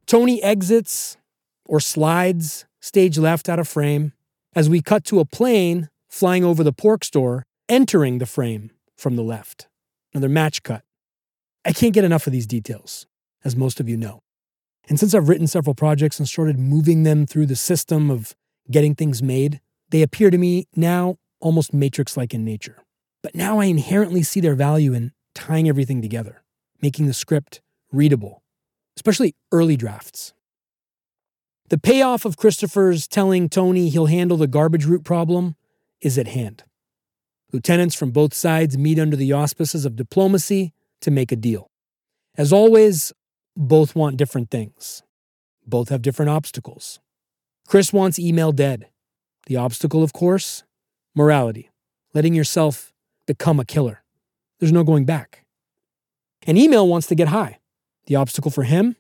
Tony exits or slides stage left out of frame as we cut to a plane flying over the pork store, entering the frame from the left. Another match cut. I can't get enough of these details, as most of you know. And since I've written several projects and started moving them through the system of getting things made, they appear to me now almost matrix like in nature. But now I inherently see their value in tying everything together, making the script readable, especially early drafts. The payoff of Christopher's telling Tony he'll handle the garbage route problem is at hand. Lieutenants from both sides meet under the auspices of diplomacy to make a deal. As always, both want different things. Both have different obstacles. Chris wants Emil dead. The obstacle, of course, morality, letting yourself become a killer. There's no going back. And Emil wants to get high. The obstacle for him,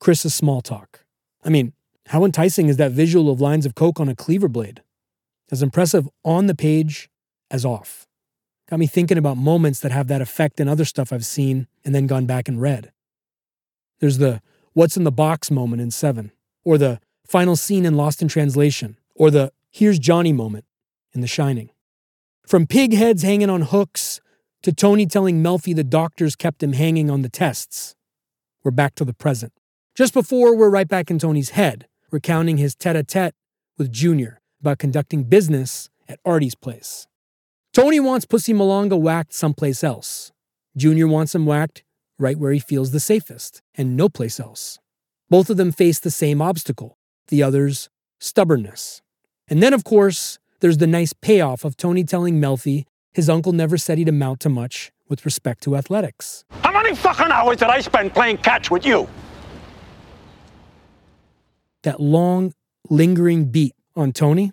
Chris's small talk. I mean, how enticing is that visual of lines of coke on a cleaver blade? As impressive on the page as off. Got me thinking about moments that have that effect in other stuff I've seen and then gone back and read. There's the what's in the box moment in Seven, or the final scene in Lost in Translation, or the here's Johnny moment in The Shining. From pig heads hanging on hooks to Tony telling Melfi the doctors kept him hanging on the tests, we're back to the present. Just before, we're right back in Tony's head, recounting his tete a tete with Junior about conducting business at Artie's place. Tony wants Pussy Malanga whacked someplace else. Junior wants him whacked right where he feels the safest, and no place else. Both of them face the same obstacle, the other's stubbornness. And then, of course, there's the nice payoff of Tony telling Melfi his uncle never said he'd amount to much with respect to athletics. How many fucking hours did I spend playing catch with you? That long, lingering beat on Tony,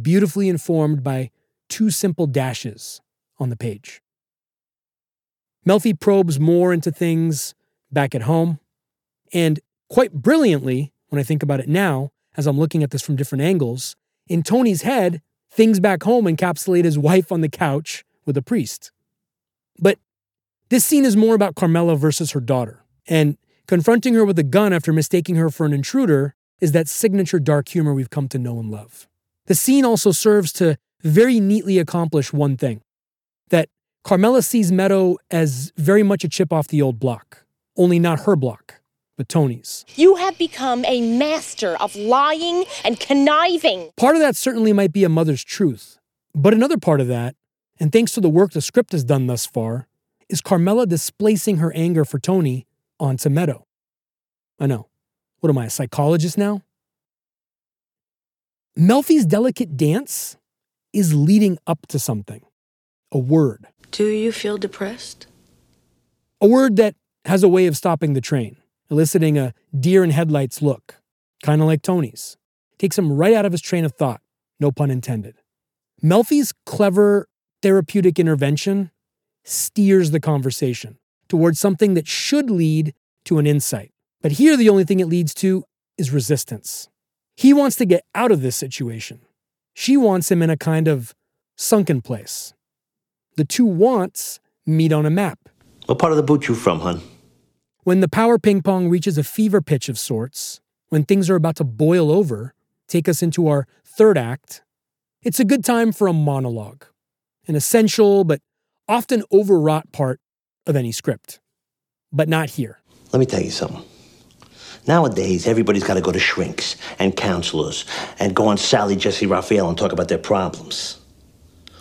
beautifully informed by two simple dashes on the page. Melfi probes more into things back at home, and quite brilliantly, when I think about it now, as I'm looking at this from different angles, in Tony's head, things back home encapsulate his wife on the couch with a priest. But this scene is more about Carmela versus her daughter, and confronting her with a gun after mistaking her for an intruder is that signature dark humor we've come to know and love. The scene also serves to very neatly accomplish one thing that Carmela sees Meadow as very much a chip off the old block, only not her block, but Tony's. You have become a master of lying and conniving. Part of that certainly might be a mother's truth, but another part of that, and thanks to the work the script has done thus far, is Carmela displacing her anger for Tony onto Meadow. I know. What am I, a psychologist now? Melfi's delicate dance is leading up to something a word. Do you feel depressed? A word that has a way of stopping the train, eliciting a deer in headlights look, kind of like Tony's. Takes him right out of his train of thought, no pun intended. Melfi's clever therapeutic intervention steers the conversation towards something that should lead to an insight. But here, the only thing it leads to is resistance. He wants to get out of this situation. She wants him in a kind of sunken place. The two wants meet on a map. What part of the boot you from, hun? When the power ping pong reaches a fever pitch of sorts, when things are about to boil over, take us into our third act, it's a good time for a monologue, an essential but often overwrought part of any script. But not here. Let me tell you something. Nowadays, everybody's got to go to shrinks and counselors and go on Sally Jessy Raphael and talk about their problems.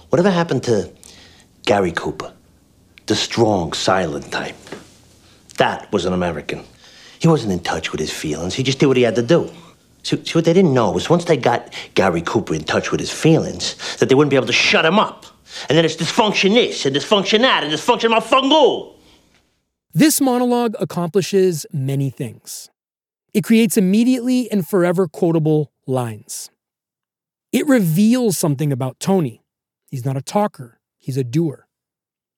Whatever happened to Gary Cooper, the strong, silent type? That was an American. He wasn't in touch with his feelings. He just did what he had to do. See, see, what they didn't know was once they got Gary Cooper in touch with his feelings, that they wouldn't be able to shut him up. And then it's dysfunction this and dysfunction that and dysfunction mafungo. This monologue accomplishes many things. It creates immediately and forever quotable lines. It reveals something about Tony. He's not a talker, he's a doer.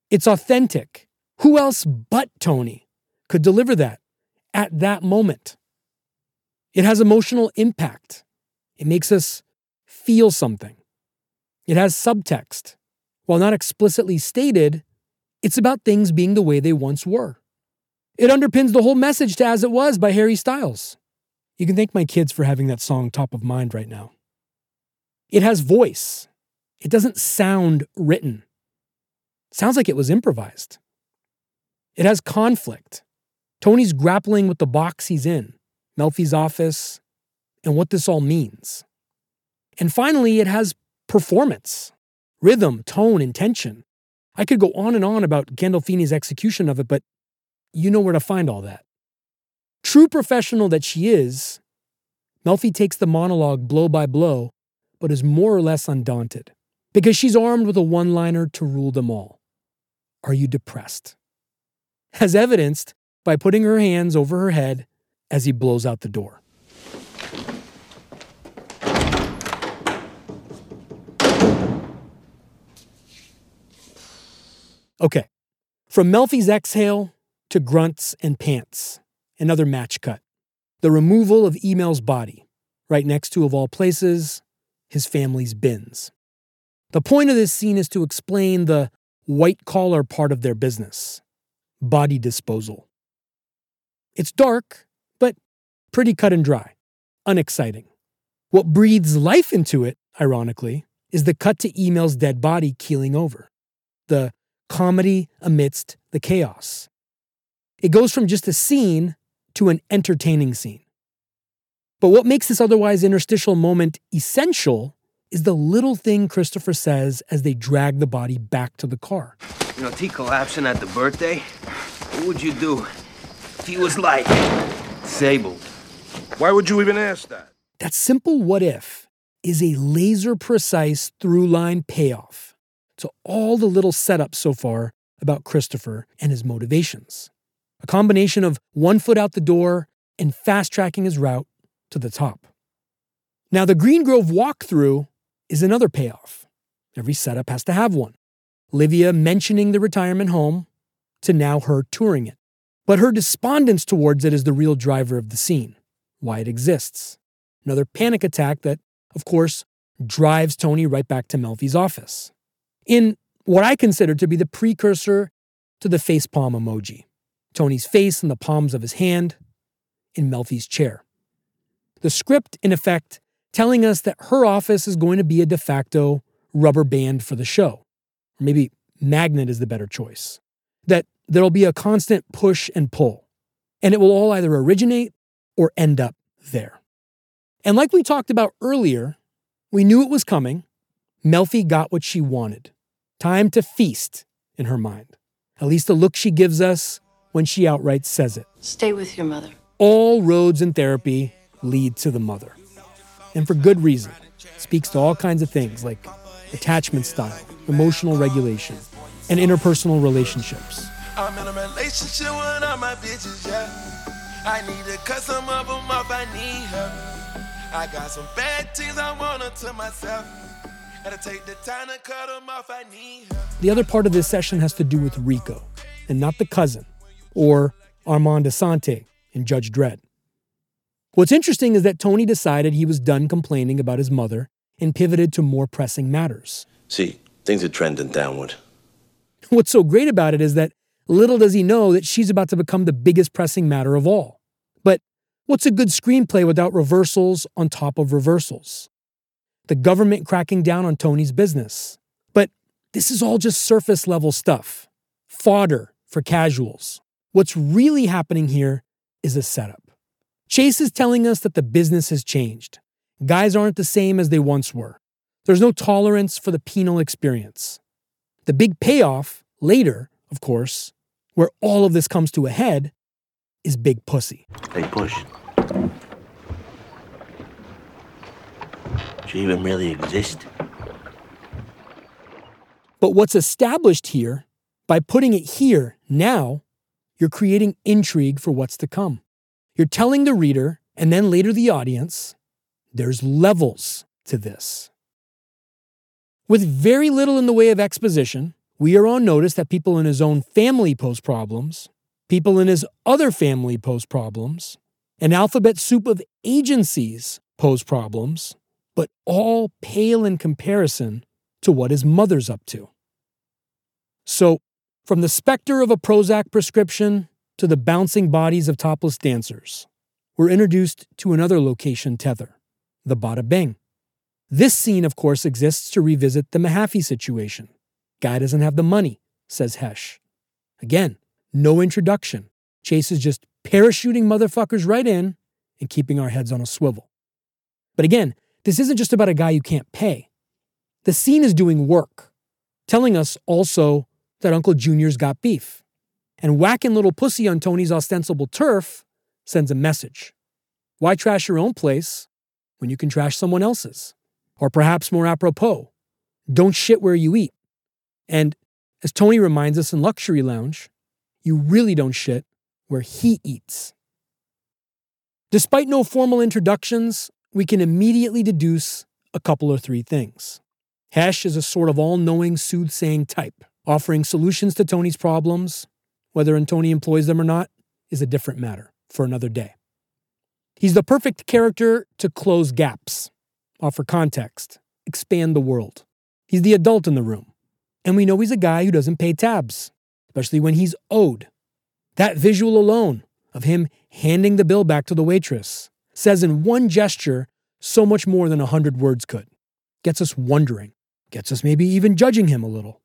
It's authentic. Who else but Tony could deliver that at that moment? It has emotional impact. It makes us feel something. It has subtext. While not explicitly stated, it's about things being the way they once were. It underpins the whole message to As It Was by Harry Styles. You can thank my kids for having that song top of mind right now. It has voice. It doesn't sound written. It sounds like it was improvised. It has conflict. Tony's grappling with the box he's in, Melfi's office, and what this all means. And finally, it has performance, rhythm, tone, intention. I could go on and on about Gandolfini's execution of it, but you know where to find all that. True professional that she is, Melfi takes the monologue blow by blow, but is more or less undaunted because she's armed with a one liner to rule them all. Are you depressed? As evidenced by putting her hands over her head as he blows out the door. Okay, from Melfi's exhale to grunts and pants, another match cut. The removal of Emil's body, right next to, of all places, his family's bins. The point of this scene is to explain the white collar part of their business body disposal. It's dark, but pretty cut and dry, unexciting. What breathes life into it, ironically, is the cut to Emil's dead body keeling over. The comedy amidst the chaos. It goes from just a scene to an entertaining scene. But what makes this otherwise interstitial moment essential is the little thing Christopher says as they drag the body back to the car. You know, T collapsing at the birthday? What would you do if he was like disabled? Why would you even ask that? That simple what if is a laser precise through line payoff to all the little setups so far about Christopher and his motivations. A combination of one foot out the door and fast tracking his route to the top. Now, the Green Grove walkthrough is another payoff. Every setup has to have one. Livia mentioning the retirement home to now her touring it. But her despondence towards it is the real driver of the scene, why it exists. Another panic attack that, of course, drives Tony right back to Melfi's office in what I consider to be the precursor to the facepalm emoji Tony's face in the palms of his hand in Melfi's chair. The script, in effect, telling us that her office is going to be a de facto rubber band for the show. Or maybe magnet is the better choice. That there'll be a constant push and pull, and it will all either originate or end up there. And like we talked about earlier, we knew it was coming. Melfi got what she wanted. Time to feast in her mind. At least the look she gives us when she outright says it. Stay with your mother. All roads in therapy lead to the mother. And for good reason. speaks to all kinds of things like attachment style, emotional regulation, and interpersonal relationships. I'm in a relationship with all my bitches, yeah. I need to cut some of them off, I need help. I got some bad things I want to myself. The time to cut them off i need. the other part of this session has to do with Rico, and not the cousin, or Armand Assante in Judge Dredd. What's interesting is that Tony decided he was done complaining about his mother and pivoted to more pressing matters. See, things are trending downward. What's so great about it is that little does he know that she's about to become the biggest pressing matter of all. But what's a good screenplay without reversals on top of reversals? the government cracking down on Tony's business. But this is all just surface level stuff, fodder for casuals. What's really happening here is a setup. Chase is telling us that the business has changed. Guys aren't the same as they once were. There's no tolerance for the penal experience. The big payoff later, of course, where all of this comes to a head, is Big Pussy. Hey, Push. She even really exist? But what's established here, by putting it here now, you're creating intrigue for what's to come. You're telling the reader, and then later the audience, there's levels to this. With very little in the way of exposition, we are on notice that people in his own family pose problems, people in his other family pose problems, an alphabet soup of agencies pose problems, but all pale in comparison to what his mother's up to. So, from the specter of a Prozac prescription to the bouncing bodies of topless dancers, we're introduced to another location tether, the Bada Bing. This scene, of course, exists to revisit the Mahaffey situation. Guy doesn't have the money, says Hesh. Again, no introduction. Chase is just parachuting motherfuckers right in and keeping our heads on a swivel. But again, this isn't just about a guy you can't pay. The scene is doing work, telling us also that Uncle Junior's got beef. And whacking little pussy on Tony's ostensible turf sends a message. Why trash your own place when you can trash someone else's? Or perhaps more apropos, don't shit where you eat. And as Tony reminds us in Luxury Lounge, you really don't shit where he eats. Despite no formal introductions, we can immediately deduce a couple or three things. Hesh is a sort of all knowing, soothsaying type, offering solutions to Tony's problems. Whether Tony employs them or not is a different matter for another day. He's the perfect character to close gaps, offer context, expand the world. He's the adult in the room. And we know he's a guy who doesn't pay tabs, especially when he's owed. That visual alone of him handing the bill back to the waitress says in one gesture so much more than a hundred words could. Gets us wondering, gets us maybe even judging him a little.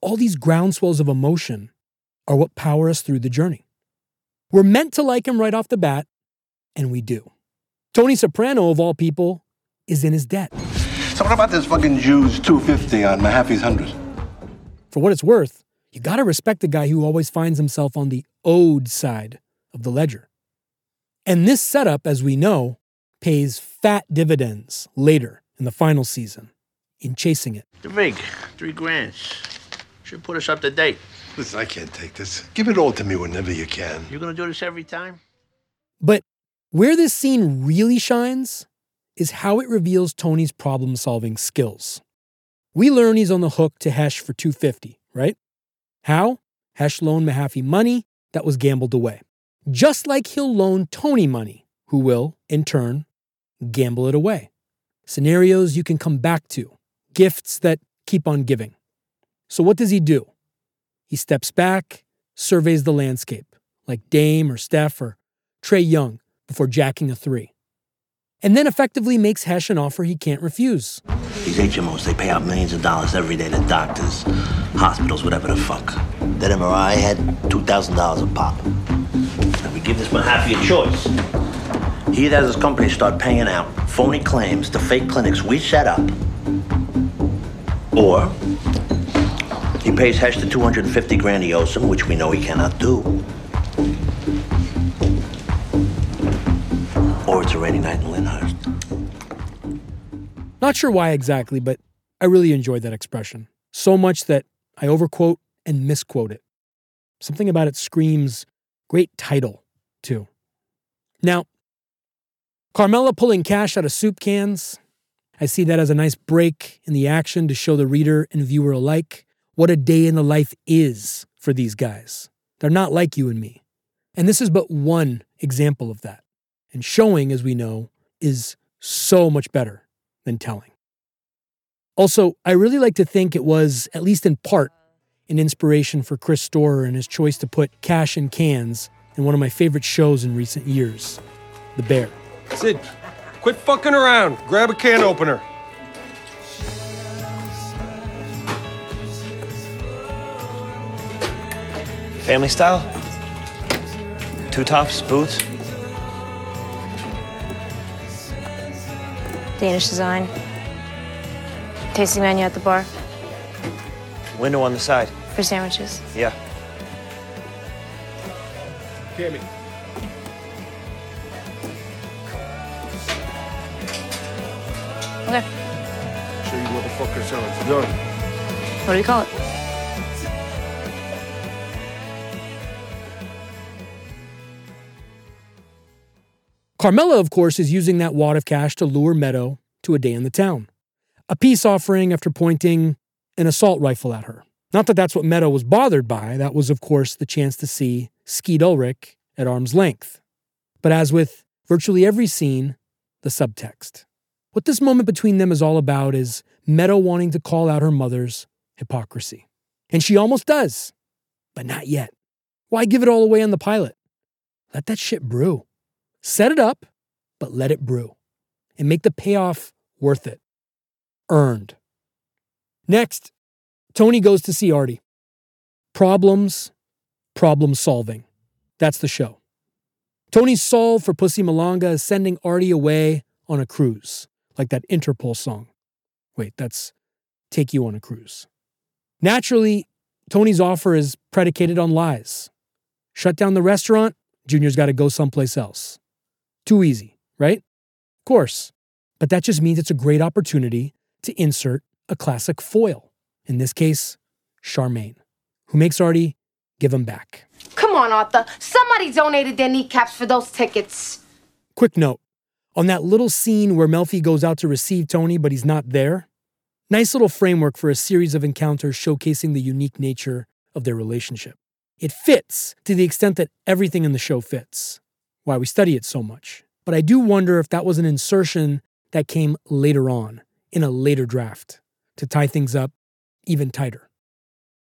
All these groundswells of emotion are what power us through the journey. We're meant to like him right off the bat, and we do. Tony Soprano, of all people, is in his debt. So what about this fucking Jews 250 on Mahaffey's 100? For what it's worth, you gotta respect the guy who always finds himself on the owed side of the ledger. And this setup, as we know, pays fat dividends later in the final season in chasing it. The rig, three grand. Should put us up to date. Listen, I can't take this. Give it all to me whenever you can. You're gonna do this every time? But where this scene really shines is how it reveals Tony's problem solving skills. We learn he's on the hook to Hesh for 250, right? How? Hesh loaned Mahaffey money that was gambled away. Just like he'll loan Tony money, who will, in turn, gamble it away. Scenarios you can come back to, gifts that keep on giving. So, what does he do? He steps back, surveys the landscape, like Dame or Steph or Trae Young before jacking a three. And then effectively makes Hesh an offer he can't refuse. These HMOs, they pay out millions of dollars every day to doctors, hospitals, whatever the fuck. That MRI had $2,000 a pop. And we give this Mahaffey a choice. He has his company start paying out phony claims to fake clinics we set up, or he pays Hesh the 250 grand he owes him, which we know he cannot do. Or it's a rainy night in Lyndhurst. Not sure why exactly, but I really enjoyed that expression. So much that I overquote and misquote it. Something about it screams great title, too. Now, Carmela pulling cash out of soup cans. I see that as a nice break in the action to show the reader and viewer alike what a day in the life is for these guys. They're not like you and me. And this is but one example of that. And showing, as we know, is so much better than telling. Also, I really like to think it was, at least in part, an inspiration for Chris Storer and his choice to put cash in cans in one of my favorite shows in recent years, The Bear. Sid, quit fucking around. Grab a can opener. Family style? Two tops, boots? Danish design. Tasting menu at the bar. Window on the side. For sandwiches. Yeah. Carmy. Okay. Show you motherfuckers how it's done. What do you call it? Carmela, of course, is using that wad of cash to lure Meadow to a day in the town. A peace offering after pointing an assault rifle at her. Not that that's what Meadow was bothered by. That was, of course, the chance to see Skeet Ulrich at arm's length. But as with virtually every scene, the subtext. What this moment between them is all about is Meadow wanting to call out her mother's hypocrisy. And she almost does, but not yet. Why give it all away on the pilot? Let that shit brew. Set it up, but let it brew. And make the payoff worth it. Earned. Next, Tony goes to see Artie. Problems, problem solving. That's the show. Tony's solve for Pussy Malanga is sending Artie away on a cruise, like that Interpol song. Wait, that's Take You on a Cruise. Naturally, Tony's offer is predicated on lies. Shut down the restaurant, Junior's got to go someplace else. Too easy, right? Of course. But that just means it's a great opportunity to insert a classic foil. In this case, Charmaine, who makes Artie give him back. Come on, Arthur. Somebody donated their kneecaps for those tickets. Quick note on that little scene where Melfi goes out to receive Tony, but he's not there, nice little framework for a series of encounters showcasing the unique nature of their relationship. It fits to the extent that everything in the show fits, why we study it so much. But I do wonder if that was an insertion that came later on, in a later draft, to tie things up even tighter.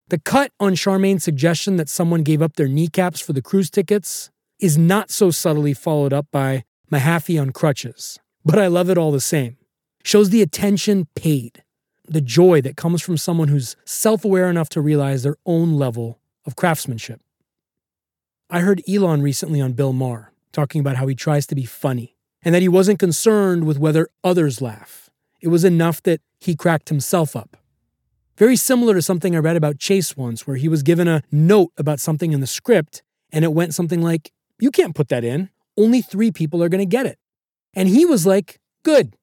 The cut on Charmaine's suggestion that someone gave up their kneecaps for the cruise tickets is not so subtly followed up by Mahaffey on crutches, but I love it all the same. Shows the attention paid, the joy that comes from someone who's self aware enough to realize their own level of craftsmanship. I heard Elon recently on Bill Maher talking about how he tries to be funny and that he wasn't concerned with whether others laugh. It was enough that he cracked himself up. Very similar to something I read about Chase once, where he was given a note about something in the script and it went something like, You can't put that in only three people are going to get it. And he was like, good.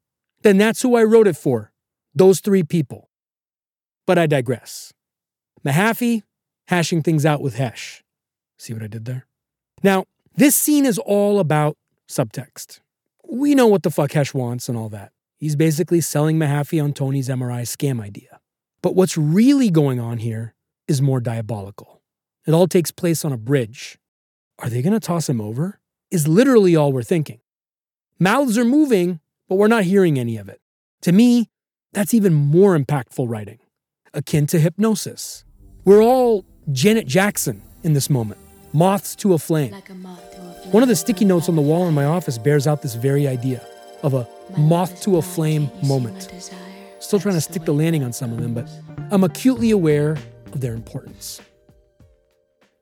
Then that's who I wrote it for. Those three people. But I digress. Mahaffey hashing things out with Hesh. See what I did there? Now, this scene is all about subtext. We know what the fuck Hesh wants and all that. He's basically selling Mahaffey on Tony's MRI scam idea. But what's really going on here is more diabolical. It all takes place on a bridge. Are they going to toss him over? is literally all we're thinking. Mouths are moving, but we're not hearing any of it. To me, that's even more impactful writing, akin to hypnosis. We're all Janet Jackson in this moment, moths to a flame. One of the sticky notes on the wall in my office bears out this very idea of a moth to a flame moment. Still trying to stick the landing on some of them, but I'm acutely aware of their importance.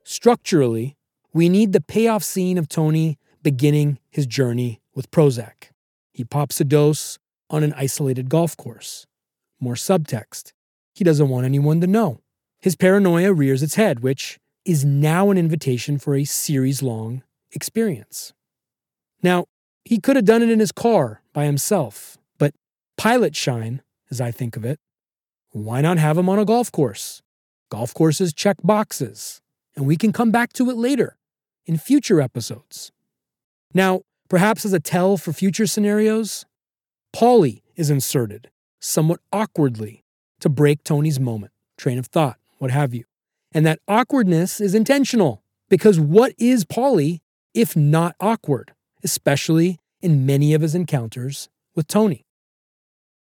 Structurally, we need the payoff scene of Tony beginning his journey with Prozac. He pops a dose on an isolated golf course. More subtext. He doesn't want anyone to know. His paranoia rears its head, which is now an invitation for a series long experience. Now, he could have done it in his car by himself, but pilot shine, as I think of it, why not have him on a golf course? Golf courses check boxes, and we can come back to it later in future episodes. Now, perhaps as a tell for future scenarios, Paulie is inserted somewhat awkwardly to break Tony's moment, train of thought, what have you. And that awkwardness is intentional because what is Paulie if not awkward, especially in many of his encounters with Tony?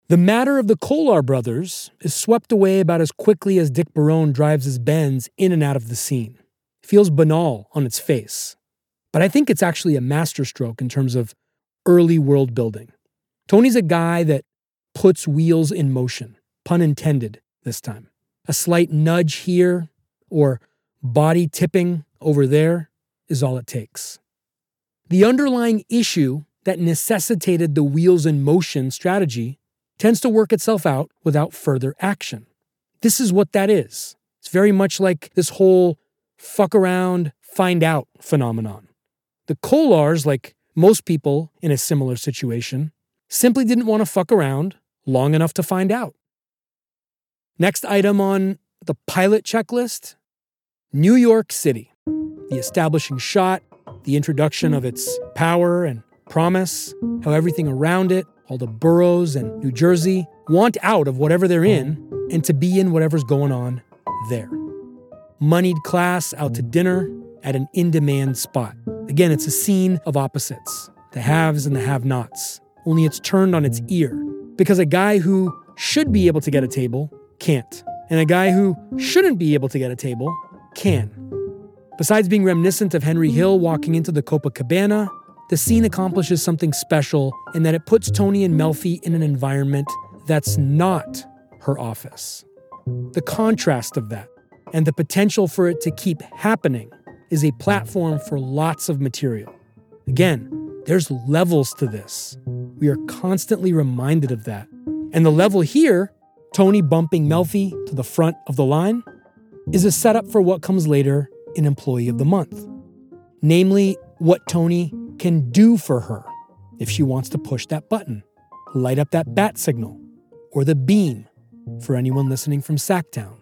The matter of the Kolar brothers is swept away about as quickly as Dick Barone drives his Benz in and out of the scene. It feels banal on its face. But I think it's actually a masterstroke in terms of early world building. Tony's a guy that puts wheels in motion, pun intended this time. A slight nudge here or body tipping over there is all it takes. The underlying issue that necessitated the wheels in motion strategy tends to work itself out without further action. This is what that is. It's very much like this whole fuck around, find out phenomenon. The Kolars, like most people in a similar situation, simply didn't want to fuck around long enough to find out. Next item on the pilot checklist New York City. The establishing shot, the introduction of its power and promise, how everything around it, all the boroughs and New Jersey, want out of whatever they're in and to be in whatever's going on there. Moneyed class out to dinner at an in demand spot. Again, it's a scene of opposites the haves and the have nots, only it's turned on its ear because a guy who should be able to get a table can't, and a guy who shouldn't be able to get a table can. Besides being reminiscent of Henry Hill walking into the Copacabana, the scene accomplishes something special in that it puts Tony and Melfi in an environment that's not her office. The contrast of that and the potential for it to keep happening is a platform for lots of material. Again, there's levels to this. We are constantly reminded of that. And the level here, Tony bumping Melfi to the front of the line, is a setup for what comes later in Employee of the Month. Namely, what Tony can do for her if she wants to push that button, light up that bat signal, or the beam for anyone listening from Sacktown.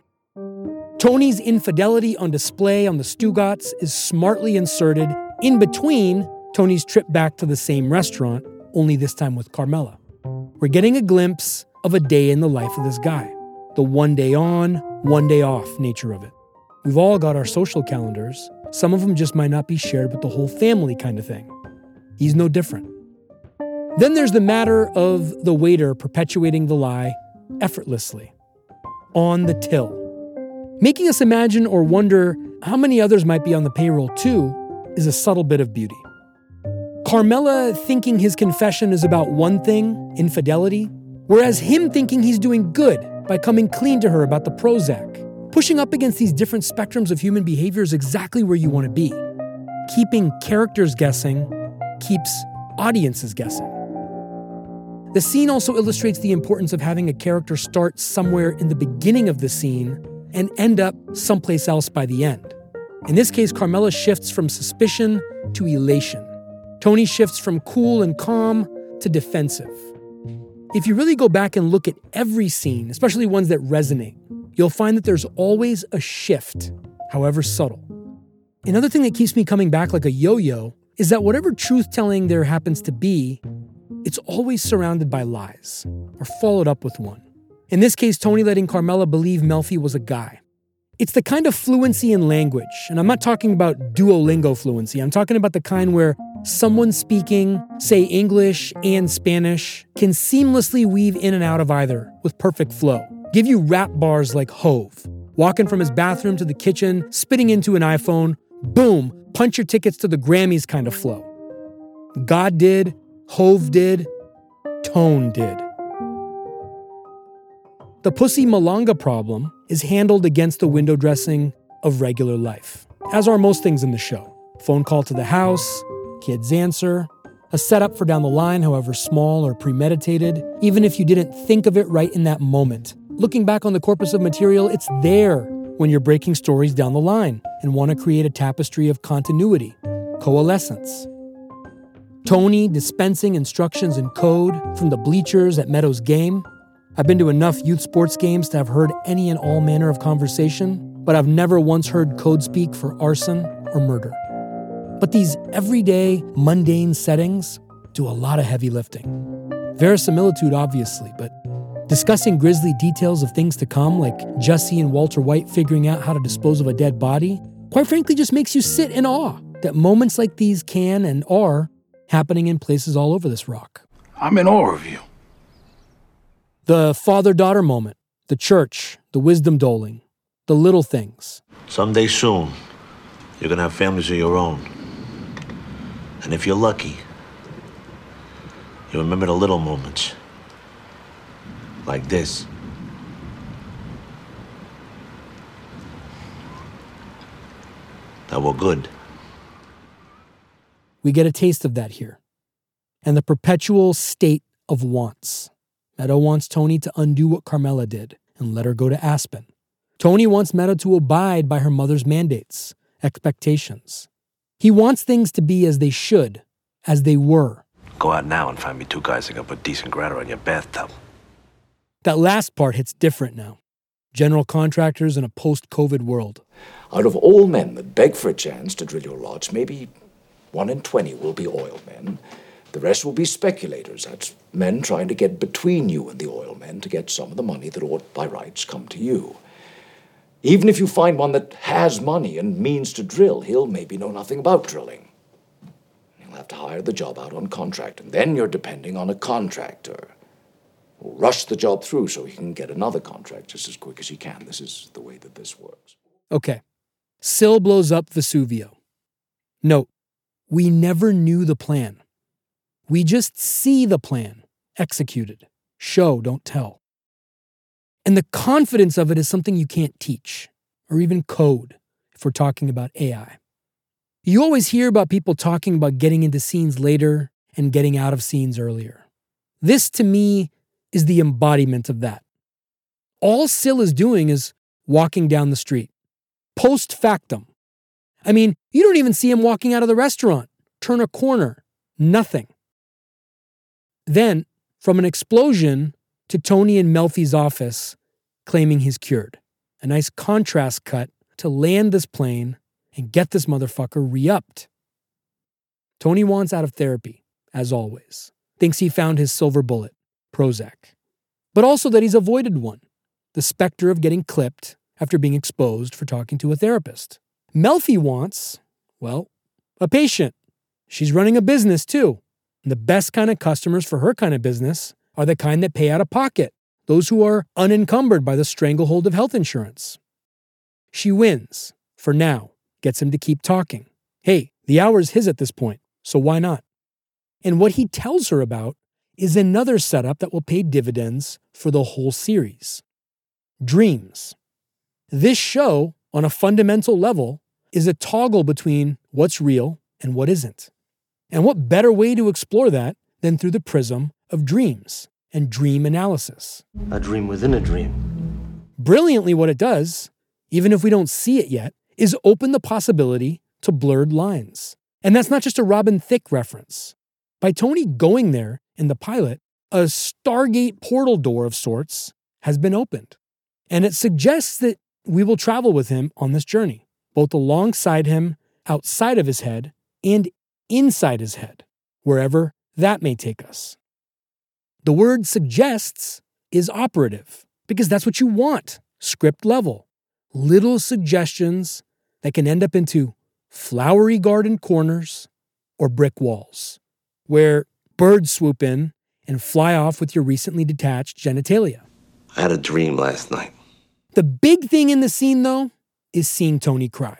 Tony's infidelity on display on the Stugots is smartly inserted in between Tony's trip back to the same restaurant, only this time with Carmela. We're getting a glimpse of a day in the life of this guy, the one day on, one day off nature of it. We've all got our social calendars. Some of them just might not be shared with the whole family, kind of thing. He's no different. Then there's the matter of the waiter perpetuating the lie effortlessly, on the till, making us imagine or wonder how many others might be on the payroll too is a subtle bit of beauty. Carmela thinking his confession is about one thing, infidelity, whereas him thinking he's doing good by coming clean to her about the Prozac. Pushing up against these different spectrums of human behavior is exactly where you want to be. Keeping characters guessing keeps audiences guessing. The scene also illustrates the importance of having a character start somewhere in the beginning of the scene and end up someplace else by the end. In this case, Carmela shifts from suspicion to elation. Tony shifts from cool and calm to defensive. If you really go back and look at every scene, especially ones that resonate, you'll find that there's always a shift, however subtle. Another thing that keeps me coming back like a yo yo is that whatever truth telling there happens to be, it's always surrounded by lies or followed up with one. In this case, Tony letting Carmela believe Melfi was a guy. It's the kind of fluency in language, and I'm not talking about Duolingo fluency. I'm talking about the kind where someone speaking, say English and Spanish, can seamlessly weave in and out of either with perfect flow. Give you rap bars like Hov, walking from his bathroom to the kitchen, spitting into an iPhone, boom, punch your tickets to the Grammys kind of flow. God did, Hov did, Tone did. The Pussy Malanga problem is handled against the window dressing of regular life, as are most things in the show. Phone call to the house, kids answer, a setup for down the line, however small or premeditated, even if you didn't think of it right in that moment. Looking back on the corpus of material, it's there when you're breaking stories down the line and want to create a tapestry of continuity, coalescence. Tony dispensing instructions in code from the bleachers at Meadows Game. I've been to enough youth sports games to have heard any and all manner of conversation, but I've never once heard code speak for arson or murder. But these everyday, mundane settings do a lot of heavy lifting. Verisimilitude, obviously, but discussing grisly details of things to come, like Jesse and Walter White figuring out how to dispose of a dead body, quite frankly just makes you sit in awe that moments like these can and are happening in places all over this rock. I'm in awe of you. The father daughter moment, the church, the wisdom doling, the little things. Someday soon, you're gonna have families of your own. And if you're lucky, you remember the little moments. Like this. That were good. We get a taste of that here. And the perpetual state of wants. Meadow wants Tony to undo what Carmela did and let her go to Aspen. Tony wants Meadow to abide by her mother's mandates, expectations. He wants things to be as they should, as they were. Go out now and find me two guys that can put decent grata on your bathtub. That last part hits different now. General contractors in a post COVID world. Out of all men that beg for a chance to drill your lodge, maybe one in twenty will be oil men. The rest will be speculators. That's men trying to get between you and the oil men to get some of the money that ought by rights come to you. Even if you find one that has money and means to drill, he'll maybe know nothing about drilling. He'll have to hire the job out on contract, and then you're depending on a contractor who'll rush the job through so he can get another contract just as quick as he can. This is the way that this works. Okay. Syl blows up Vesuvio. Note, we never knew the plan. We just see the plan executed. Show, don't tell. And the confidence of it is something you can't teach or even code if we're talking about AI. You always hear about people talking about getting into scenes later and getting out of scenes earlier. This, to me, is the embodiment of that. All Syl is doing is walking down the street. Post factum. I mean, you don't even see him walking out of the restaurant, turn a corner, nothing. Then, from an explosion to Tony in Melfi's office claiming he's cured. A nice contrast cut to land this plane and get this motherfucker re upped. Tony wants out of therapy, as always. Thinks he found his silver bullet, Prozac. But also that he's avoided one the specter of getting clipped after being exposed for talking to a therapist. Melfi wants, well, a patient. She's running a business too. And the best kind of customers for her kind of business are the kind that pay out of pocket, those who are unencumbered by the stranglehold of health insurance. She wins, for now, gets him to keep talking. Hey, the hour is his at this point, so why not? And what he tells her about is another setup that will pay dividends for the whole series dreams. This show, on a fundamental level, is a toggle between what's real and what isn't. And what better way to explore that than through the prism of dreams and dream analysis? A dream within a dream. Brilliantly, what it does, even if we don't see it yet, is open the possibility to blurred lines. And that's not just a Robin Thicke reference. By Tony going there in the pilot, a Stargate portal door of sorts has been opened. And it suggests that we will travel with him on this journey, both alongside him, outside of his head, and inside his head, wherever that may take us. The word suggests is operative because that's what you want script level. Little suggestions that can end up into flowery garden corners or brick walls, where birds swoop in and fly off with your recently detached genitalia. I had a dream last night. The big thing in the scene, though, is seeing Tony cry,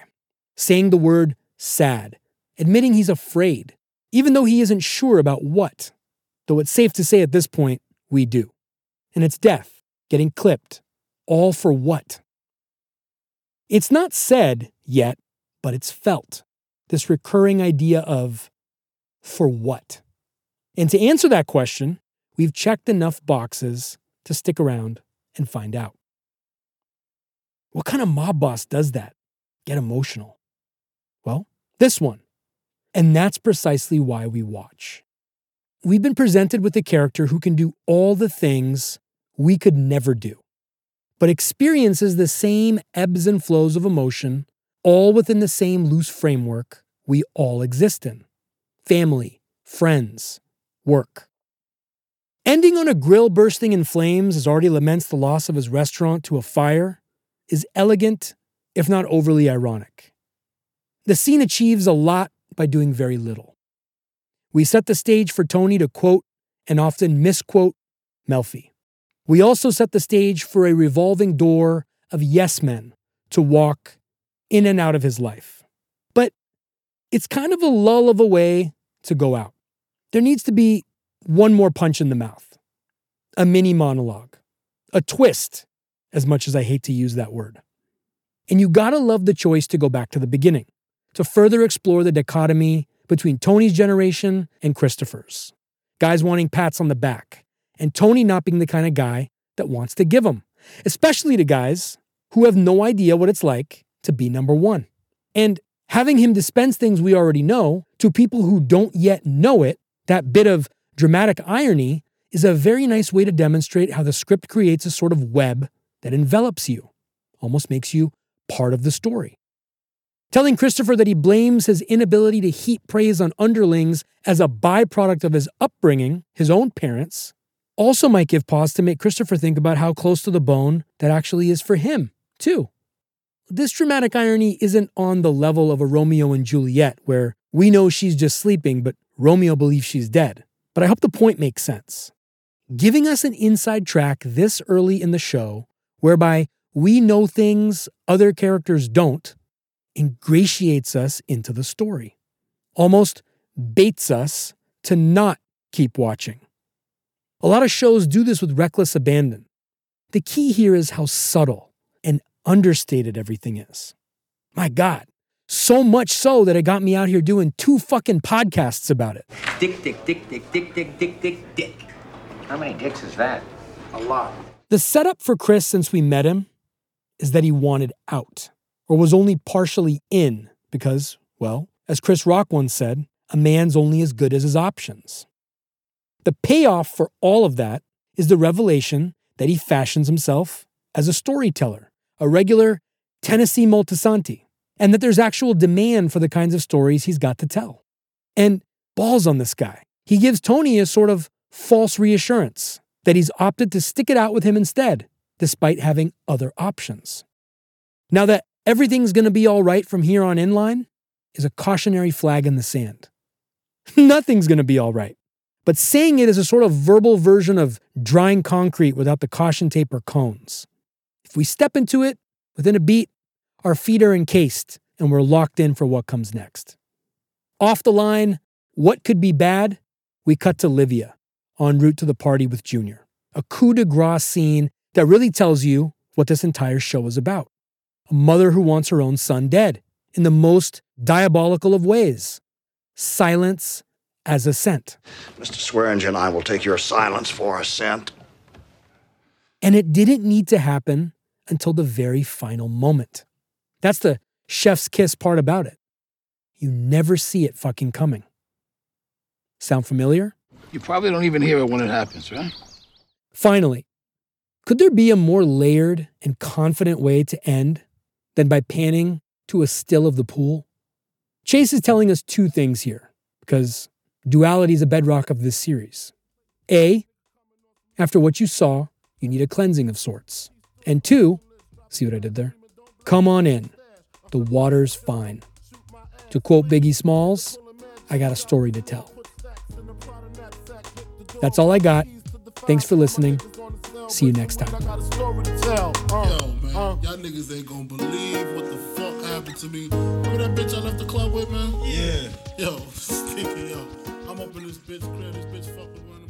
saying the word sad, admitting he's afraid, even though he isn't sure about what. Though it's safe to say at this point, we do. And it's death, getting clipped, all for what? It's not said yet, but it's felt. This recurring idea of for what? And to answer that question, we've checked enough boxes to stick around and find out. What kind of mob boss does that? Get emotional. Well, this one. And that's precisely why we watch. We've been presented with a character who can do all the things we could never do, but experiences the same ebbs and flows of emotion, all within the same loose framework we all exist in family, friends, work. Ending on a grill bursting in flames as Artie laments the loss of his restaurant to a fire is elegant, if not overly ironic. The scene achieves a lot by doing very little. We set the stage for Tony to quote and often misquote Melfi. We also set the stage for a revolving door of yes men to walk in and out of his life. But it's kind of a lull of a way to go out. There needs to be one more punch in the mouth, a mini monologue, a twist, as much as I hate to use that word. And you gotta love the choice to go back to the beginning, to further explore the dichotomy between Tony's generation and Christopher's. Guys wanting pats on the back, and Tony not being the kind of guy that wants to give them, especially to guys who have no idea what it's like to be number one. And having him dispense things we already know to people who don't yet know it, that bit of dramatic irony, is a very nice way to demonstrate how the script creates a sort of web that envelops you, almost makes you part of the story. Telling Christopher that he blames his inability to heap praise on underlings as a byproduct of his upbringing, his own parents, also might give pause to make Christopher think about how close to the bone that actually is for him, too. this dramatic irony isn't on the level of a Romeo and Juliet, where we know she's just sleeping, but Romeo believes she's dead. But I hope the point makes sense. Giving us an inside track this early in the show, whereby we know things other characters don't, ingratiates us into the story, almost baits us to not keep watching. A lot of shows do this with reckless abandon. The key here is how subtle and understated everything is. My God, so much so that it got me out here doing two fucking podcasts about it. Dick, dick, dick, dick, dick, dick, dick, dick, dick. How many dicks is that? A lot. The setup for Chris since we met him is that he wanted out, or was only partially in, because, well, as Chris Rock once said, a man's only as good as his options. The payoff for all of that is the revelation that he fashions himself as a storyteller, a regular Tennessee Moltisanti, and that there's actual demand for the kinds of stories he's got to tell. And balls on this guy. He gives Tony a sort of false reassurance that he's opted to stick it out with him instead, despite having other options. Now, that everything's going to be all right from here on in line is a cautionary flag in the sand. [LAUGHS] Nothing's going to be all right. But saying it is a sort of verbal version of drying concrete without the caution tape or cones. If we step into it within a beat, our feet are encased and we're locked in for what comes next. Off the line, what could be bad? We cut to Livia, en route to the party with Junior. A coup de grace scene that really tells you what this entire show is about. A mother who wants her own son dead in the most diabolical of ways. Silence as assent. Mr. Swearingen, and I will take your silence for assent. And it didn't need to happen until the very final moment. That's the chef's kiss part about it. You never see it fucking coming. Sound familiar? You probably don't even hear it when it happens, right? Finally, could there be a more layered and confident way to end than by panning to a still of the pool? Chase is telling us two things here, because duality is a bedrock of this series. A, after what you saw, you need a cleansing of sorts. And two, see what I did there? Come on in. The water's fine. To quote Biggie Smalls, I got a story to tell. That's all I got. Thanks for listening. See you next time. Yo, man, y'all niggas ain't gonna believe what the fuck happened to me. Remember that bitch I left the club with, man? Yeah. Yo, [LAUGHS] stinky, yo. I'm up in this bitch crib, this bitch fuck with one of